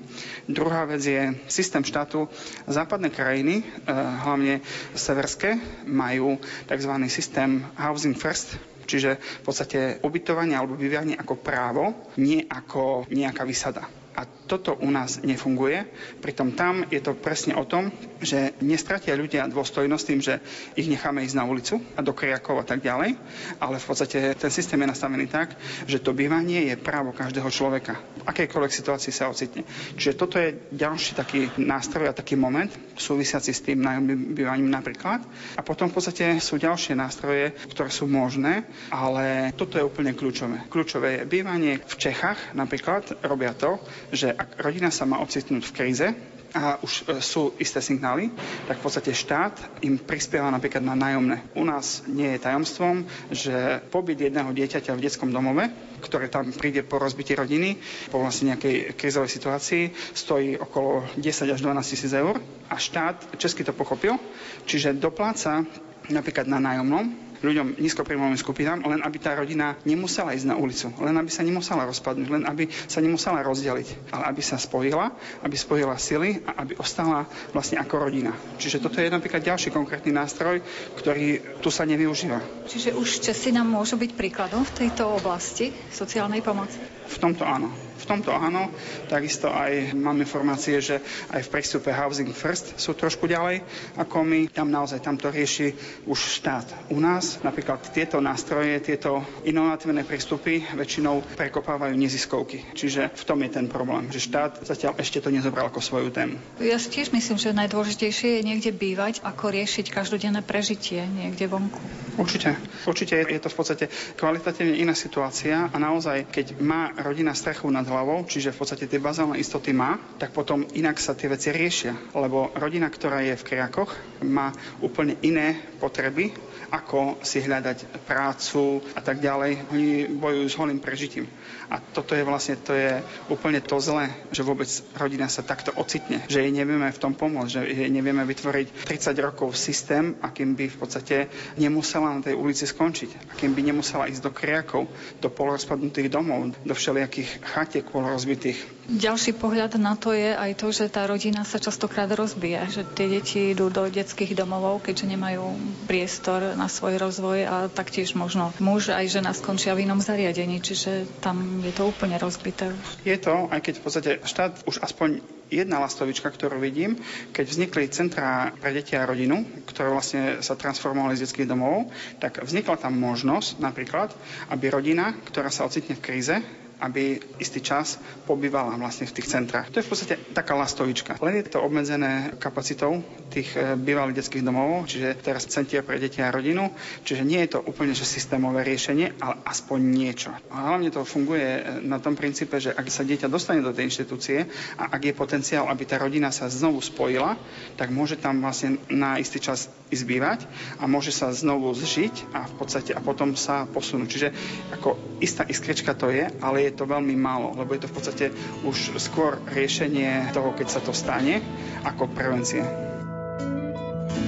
Druhá vec je systém štátu. Západné krajiny, eh, hlavne severské, majú tzv. systém Housing First, čiže v podstate ubytovanie alebo bývanie ako právo, nie ako nejaká vysada. A toto u nás nefunguje. Pritom tam je to presne o tom, že nestratia ľudia dôstojnosť tým, že ich necháme ísť na ulicu a do kriakov a tak ďalej, ale v podstate ten systém je nastavený tak, že to bývanie je právo každého človeka. V akejkoľvek situácii sa ocitne. Čiže toto je ďalší taký nástroj a taký moment súvisiaci s tým nájomným bývaním napríklad. A potom v podstate sú ďalšie nástroje, ktoré sú možné, ale toto je úplne kľúčové. Kľúčové je bývanie v Čechách napríklad robia to, že ak rodina sa má ocitnúť v kríze, a už e, sú isté signály, tak v podstate štát im prispieva napríklad na nájomné. U nás nie je tajomstvom, že pobyt jedného dieťaťa v detskom domove, ktoré tam príde po rozbití rodiny, po vlastne nejakej krizovej situácii, stojí okolo 10 až 12 tisíc eur a štát česky to pochopil, čiže dopláca napríklad na nájomnom ľuďom nízkopríjmovým skupinám, len aby tá rodina nemusela ísť na ulicu, len aby sa nemusela rozpadnúť, len aby sa nemusela rozdeliť, ale aby sa spojila, aby spojila sily a aby ostala vlastne ako rodina. Čiže toto je napríklad ďalší konkrétny nástroj, ktorý tu sa nevyužíva. Čiže už Česi nám môžu byť príkladom v tejto oblasti sociálnej pomoci? V tomto áno. V tomto áno. Takisto aj máme informácie, že aj v prístupe Housing First sú trošku ďalej ako my. Tam naozaj tam to rieši už štát. U nás napríklad tieto nástroje, tieto inovatívne prístupy väčšinou prekopávajú neziskovky. Čiže v tom je ten problém, že štát zatiaľ ešte to nezobral ako svoju tému. Ja si tiež myslím, že najdôležitejšie je niekde bývať, ako riešiť každodenné prežitie niekde vonku. Určite. Určite je to v podstate kvalitatívne iná situácia a naozaj, keď má rodina strechu nad hlavou, čiže v podstate tie bazálne istoty má, tak potom inak sa tie veci riešia. Lebo rodina, ktorá je v kriakoch, má úplne iné potreby, ako si hľadať prácu a tak ďalej. Oni bojujú s holým prežitím. A toto je vlastne to je úplne to zlé, že vôbec rodina sa takto ocitne, že jej nevieme v tom pomôcť, že jej nevieme vytvoriť 30 rokov systém, akým by v podstate nemusela na tej ulici skončiť, akým by nemusela ísť do kriakov, do polorozpadnutých domov, do všelijakých chatiek polorozbitých. Ďalší pohľad na to je aj to, že tá rodina sa častokrát rozbije, že tie deti idú do detských domovov, keďže nemajú priestor na svoj rozvoj a taktiež možno muž aj žena skončia v inom zariadení, čiže tam je to úplne rozbité. Je to, aj keď v podstate štát už aspoň jedna lastovička, ktorú vidím, keď vznikli centrá pre deti a rodinu, ktoré vlastne sa transformovali z detských domov, tak vznikla tam možnosť napríklad, aby rodina, ktorá sa ocitne v kríze, aby istý čas pobývala vlastne v tých centrách. To je v podstate taká lastovička. Len je to obmedzené kapacitou tých e, bývalých detských domov, čiže teraz centier pre deti a rodinu, čiže nie je to úplne že systémové riešenie, ale aspoň niečo. A hlavne to funguje e, na tom princípe, že ak sa dieťa dostane do tej inštitúcie a ak je potenciál, aby tá rodina sa znovu spojila, tak môže tam vlastne na istý čas ísť bývať a môže sa znovu zžiť a v podstate a potom sa posunúť. Čiže ako istá iskrečka to je, ale je to veľmi málo, lebo je to v podstate už skôr riešenie toho, keď sa to stane, ako prevencie.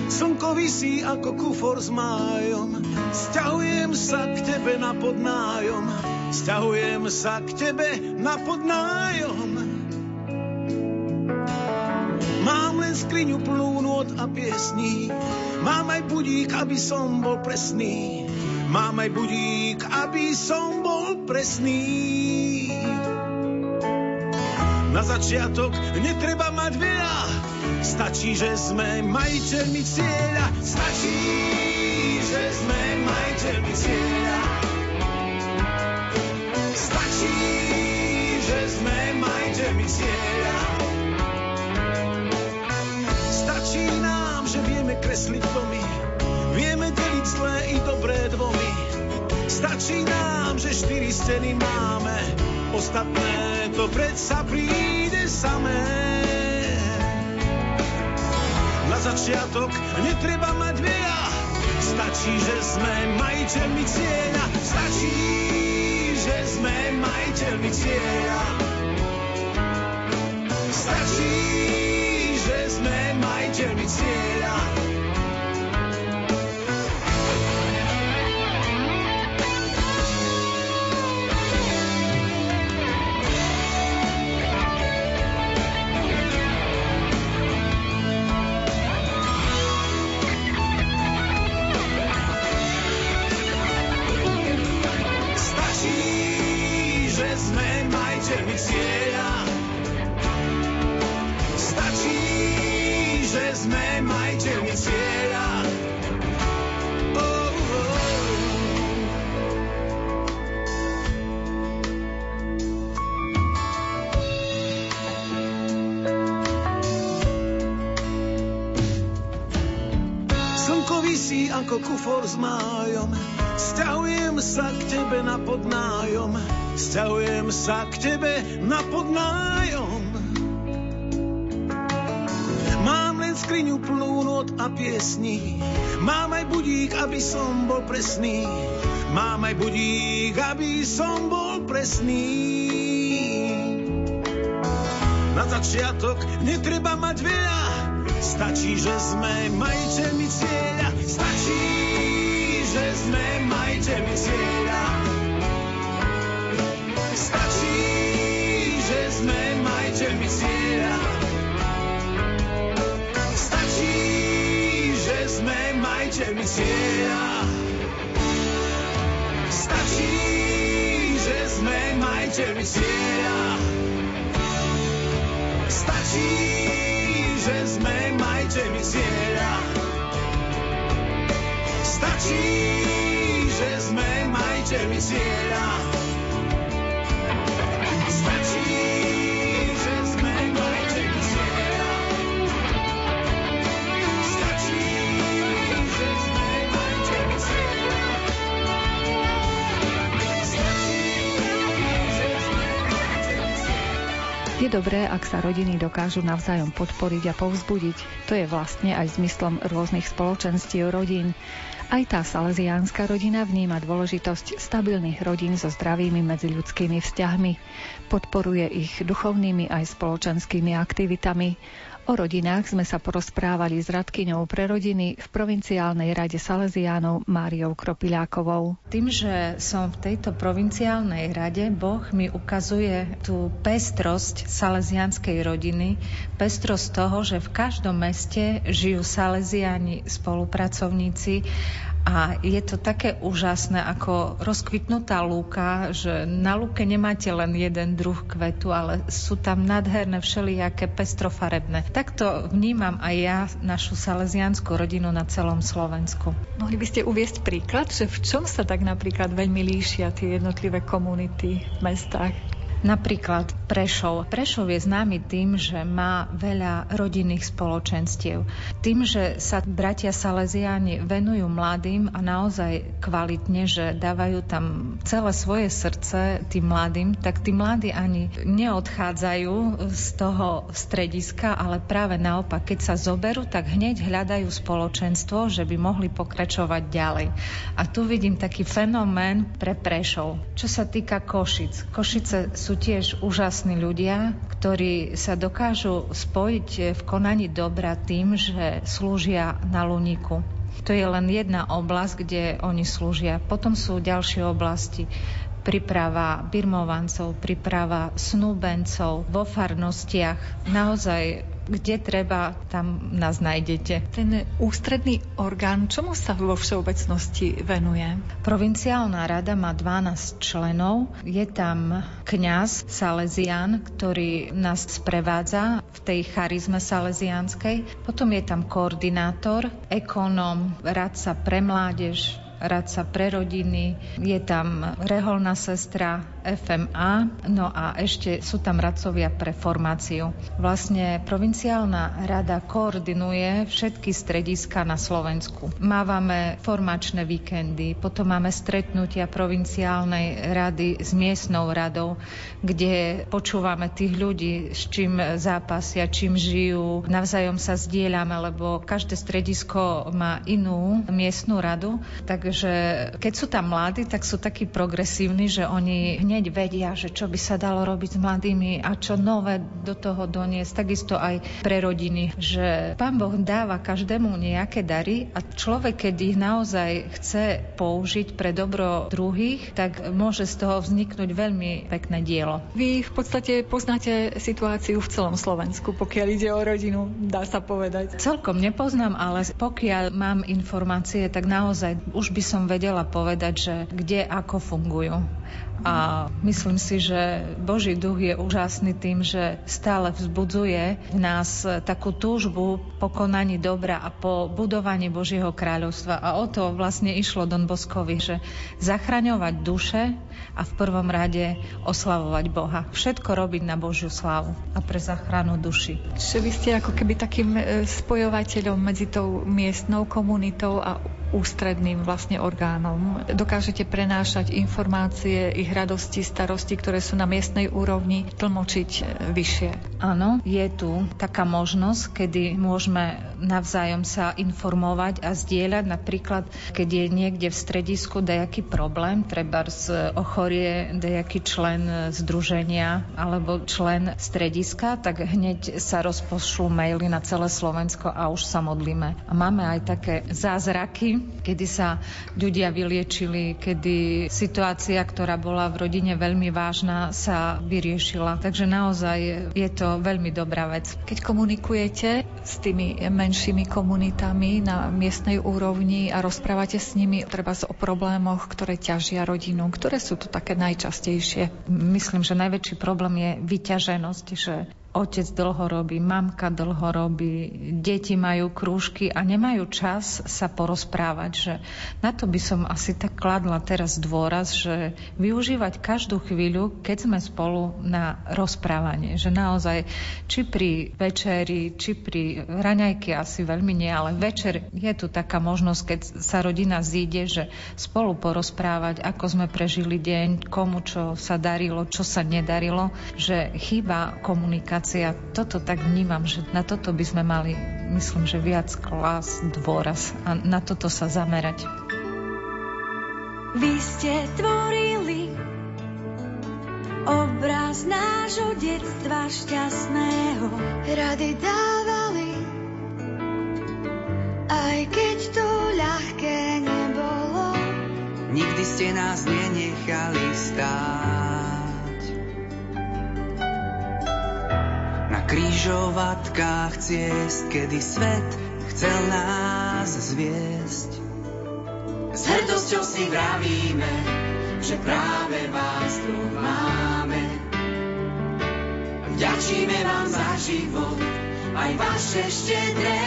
Slnko vysí ako kufor s májom, sťahujem sa k tebe na podnájom, sťahujem sa k tebe na podnájom. Mám len skriňu plnú nôd a piesní, mám aj budík, aby som bol presný. Mám aj budík, aby som bol presný. Na začiatok netreba mať veľa, stačí, že sme majiteľmi cieľa. Stačí, že sme majiteľmi cieľa. Stačí, že sme majiteľmi cieľa. Stačí nám, že vieme kresliť domy, i dobré dvomy. Stačí nám, že štyri steny máme, ostatné to predsa príde samé. Na začiatok netreba mať veľa, stačí, že sme majiteľmi cieľa. Stačí, že sme majiteľmi cieľa. Stačí, že sme majiteľmi cieľa. Kufor s májom. Sťahujem sa k tebe na podnájom. Sťahujem sa k tebe na podnájom. Mám len skriňu plnú not a piesní. Mám aj budík, aby som bol presný. Mám aj budík, aby som bol presný. Na začiatok netreba mať veľa, Stačí, že sme majiteľmi cieľa, stačí, sme majiteľmi cieľa. Stačí, že sme majiteľmi cieľa. Stačí, že sme majiteľmi cieľa. Stačí, že sme majiteľmi cieľa. Stačí, že sme majiteľmi cieľa. Stačí, že sme majiteľmi cieľa. Stačí, že sme majiteľmi cieľa. Stačí, že sme majiteľmi cieľa. Je dobré, ak sa rodiny dokážu navzájom podporiť a povzbudiť. To je vlastne aj zmyslom rôznych spoločenstiev rodín. Aj tá salesiánska rodina vníma dôležitosť stabilných rodín so zdravými medziľudskými vzťahmi. Podporuje ich duchovnými aj spoločenskými aktivitami. O rodinách sme sa porozprávali s radkyňou pre rodiny v provinciálnej rade Salesiánov Máriou Kropiľákovou. Tým, že som v tejto provinciálnej rade, Boh mi ukazuje tú pestrosť salesianskej rodiny, pestrosť toho, že v každom meste žijú salesiáni spolupracovníci a je to také úžasné, ako rozkvitnutá lúka, že na lúke nemáte len jeden druh kvetu, ale sú tam nádherné všelijaké pestrofarebné. Takto vnímam aj ja našu salesianskú rodinu na celom Slovensku. Mohli by ste uviesť príklad, že v čom sa tak napríklad veľmi líšia tie jednotlivé komunity v mestách? Napríklad Prešov. Prešov je známy tým, že má veľa rodinných spoločenstiev. Tým, že sa bratia Salesiáni venujú mladým a naozaj kvalitne, že dávajú tam celé svoje srdce tým mladým, tak tí mladí ani neodchádzajú z toho strediska, ale práve naopak, keď sa zoberú, tak hneď hľadajú spoločenstvo, že by mohli pokračovať ďalej. A tu vidím taký fenomén pre Prešov. Čo sa týka Košic. Košice sú tiež úžasní ľudia, ktorí sa dokážu spojiť v konaní dobra tým, že slúžia na Luniku. To je len jedna oblasť, kde oni slúžia. Potom sú ďalšie oblasti príprava birmovancov, príprava snúbencov vo farnostiach. Naozaj kde treba, tam nás nájdete. Ten ústredný orgán, čomu sa vo všeobecnosti venuje? Provinciálna rada má 12 členov. Je tam kňaz Salesian, ktorý nás sprevádza v tej charizme salesianskej. Potom je tam koordinátor, ekonóm, radca pre mládež, radca pre rodiny, je tam reholná sestra, FMA, no a ešte sú tam radcovia pre formáciu. Vlastne provinciálna rada koordinuje všetky strediska na Slovensku. Mávame formačné víkendy, potom máme stretnutia provinciálnej rady s miestnou radou, kde počúvame tých ľudí, s čím zápasia, čím žijú, navzájom sa zdieľame, lebo každé stredisko má inú miestnú radu, takže keď sú tam mladí, tak sú takí progresívni, že oni hneď hneď vedia, že čo by sa dalo robiť s mladými a čo nové do toho doniesť. Takisto aj pre rodiny, že Pán Boh dáva každému nejaké dary a človek, keď ich naozaj chce použiť pre dobro druhých, tak môže z toho vzniknúť veľmi pekné dielo. Vy v podstate poznáte situáciu v celom Slovensku, pokiaľ ide o rodinu, dá sa povedať. Celkom nepoznám, ale pokiaľ mám informácie, tak naozaj už by som vedela povedať, že kde ako fungujú. A myslím si, že Boží duch je úžasný tým, že stále vzbudzuje v nás takú túžbu po konaní dobra a po budovaní Božieho kráľovstva. A o to vlastne išlo Don Boskovi, že zachraňovať duše a v prvom rade oslavovať Boha. Všetko robiť na Božiu slávu a pre záchranu duši. Čiže vy ste ako keby takým e, spojovateľom medzi tou miestnou komunitou a ústredným vlastne orgánom. Dokážete prenášať informácie, ich radosti, starosti, ktoré sú na miestnej úrovni, tlmočiť e, vyššie. Áno, je tu taká možnosť, kedy môžeme navzájom sa informovať a zdieľať. Napríklad, keď je niekde v stredisku nejaký problém, treba z ochorie nejaký člen združenia alebo člen strediska, tak hneď sa rozpošlú maily na celé Slovensko a už sa modlíme. A máme aj také zázraky, kedy sa ľudia vyliečili, kedy situácia, ktorá bola v rodine veľmi vážna, sa vyriešila. Takže naozaj je to veľmi dobrá vec. Keď komunikujete s tými menšími komunitami na miestnej úrovni a rozprávate s nimi treba o problémoch, ktoré ťažia rodinu, ktoré sú tu také najčastejšie? Myslím, že najväčší problém je vyťaženosť, že otec dlho robí, mamka dlho robí, deti majú krúžky a nemajú čas sa porozprávať. Že na to by som asi tak kladla teraz dôraz, že využívať každú chvíľu, keď sme spolu na rozprávanie. Že naozaj, či pri večeri, či pri raňajky asi veľmi nie, ale večer je tu taká možnosť, keď sa rodina zíde, že spolu porozprávať, ako sme prežili deň, komu čo sa darilo, čo sa nedarilo, že chýba komunikácia komunikácia. Toto tak vnímam, že na toto by sme mali, myslím, že viac klas, dôraz a na toto sa zamerať. Vy ste tvorili obraz nášho detstva šťastného. Rady dávali, aj keď to ľahké nebolo. Nikdy ste nás nenechali stáť. Krížovatkách ciest, kedy svet chcel nás zviesť. S hrdosťou si vravíme, že práve vás tu máme. Vďačíme vám za život, aj vaše štedré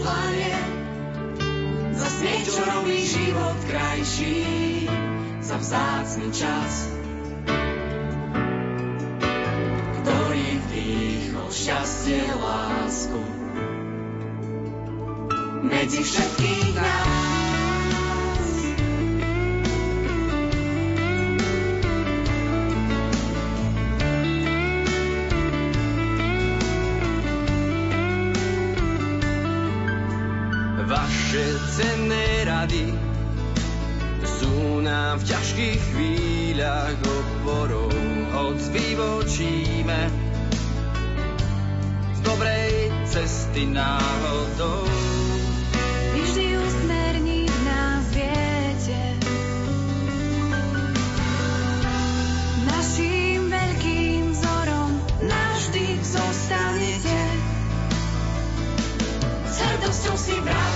dlane. Za smiech, čo robí život krajší, za vzácný čas, šťastie, lásku. Medzi všetkých nás. Vaše cenné rady sú nám v ťažkých chvíľach oporou, hoď vyvočíme dobrej cesty náhodou. Vzorom navždy zostanete. S hrdosťou si vravíme,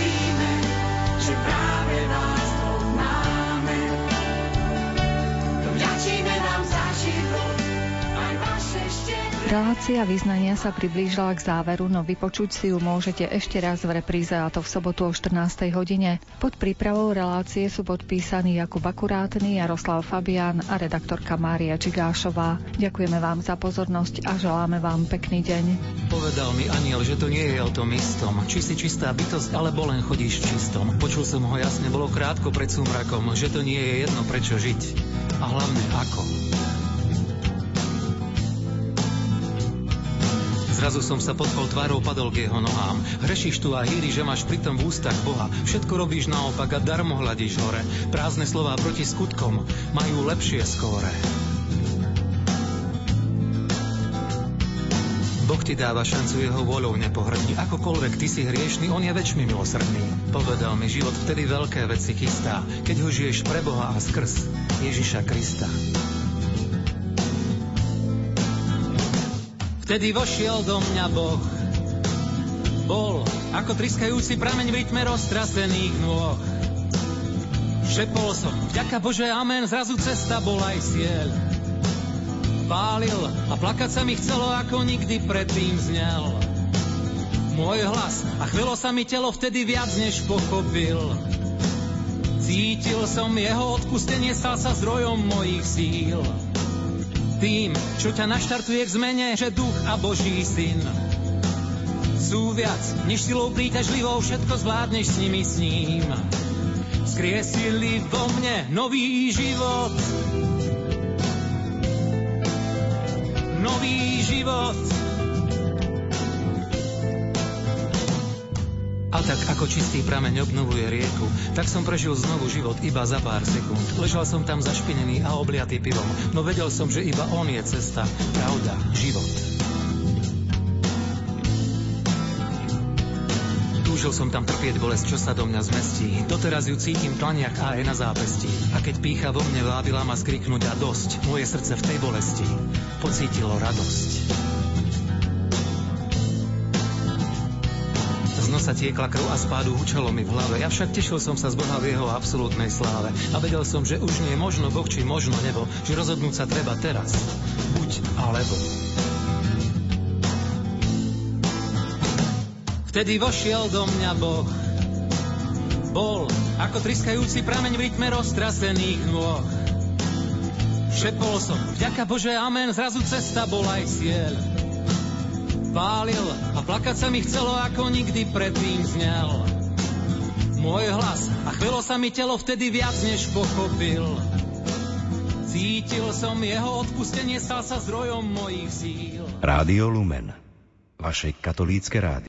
Relácia vyznania sa priblížila k záveru, no vypočuť si ju môžete ešte raz v repríze a to v sobotu o 14. hodine. Pod prípravou relácie sú podpísaní Jakub Akurátny, Jaroslav Fabian a redaktorka Mária Čigášová. Ďakujeme vám za pozornosť a želáme vám pekný deň. Povedal mi aniel, že to nie je o tom istom. Či si čistá bytosť, alebo len chodíš čistom. Počul som ho jasne, bolo krátko pred súmrakom, že to nie je jedno prečo žiť. A hlavne ako. Zrazu som sa podpol tvárou padol k jeho nohám. Hrešíš tu a hýri, že máš pritom v ústach Boha. Všetko robíš naopak a darmo hľadíš hore. Prázdne slová proti skutkom majú lepšie skóre. Boh ti dáva šancu jeho voľou nepohrdni. Akokoľvek ty si hriešný, on je väčšmi milosrdný. Povedal mi, život vtedy veľké veci chystá, keď ho žiješ pre Boha a skrz Ježiša Krista. Vtedy vošiel do mňa Boh. Bol ako triskajúci prameň v rytme roztrasených nôh. Šepol som, vďaka Bože, amen, zrazu cesta bola aj cieľ. Pálil a plakať sa mi chcelo, ako nikdy predtým znel. Môj hlas a chvelo sa mi telo vtedy viac než pochopil. Cítil som jeho odpustenie, stal sa zdrojom mojich síl tým, čo ťa naštartuje k zmene, že duch a Boží syn sú viac, než silou príťažlivou, všetko zvládneš s nimi s ním. Skriesili vo mne nový život, nový život. A tak ako čistý prameň obnovuje rieku, tak som prežil znovu život iba za pár sekúnd. Ležal som tam zašpinený a obliatý pivom, no vedel som, že iba on je cesta, pravda, život. Túžil som tam trpieť bolesť, čo sa do mňa zmestí. Doteraz ju cítim tlaniach a aj na zápesti. A keď pícha vo mne vábila ma skriknúť a dosť, moje srdce v tej bolesti pocítilo radosť. Z nosa tiekla krv a spádu hučalo mi v hlave. Ja však tešil som sa z Boha v jeho absolútnej sláve. A vedel som, že už nie je možno Boh, či možno nebo. Že rozhodnúť sa treba teraz. Buď alebo. Vtedy vošiel do mňa Boh. Bol ako triskajúci prameň v rytme roztrasených nôh. Šepol som, vďaka Bože, amen, zrazu cesta bol aj cieľ. Pálil a plakať sa mi chcelo, ako nikdy predtým znel. Môj hlas a chvelo sa mi telo vtedy viac než pochopil. Cítil som jeho odpustenie, stal sa zdrojom mojich síl. Rádio Lumen, vaše katolícke rádio.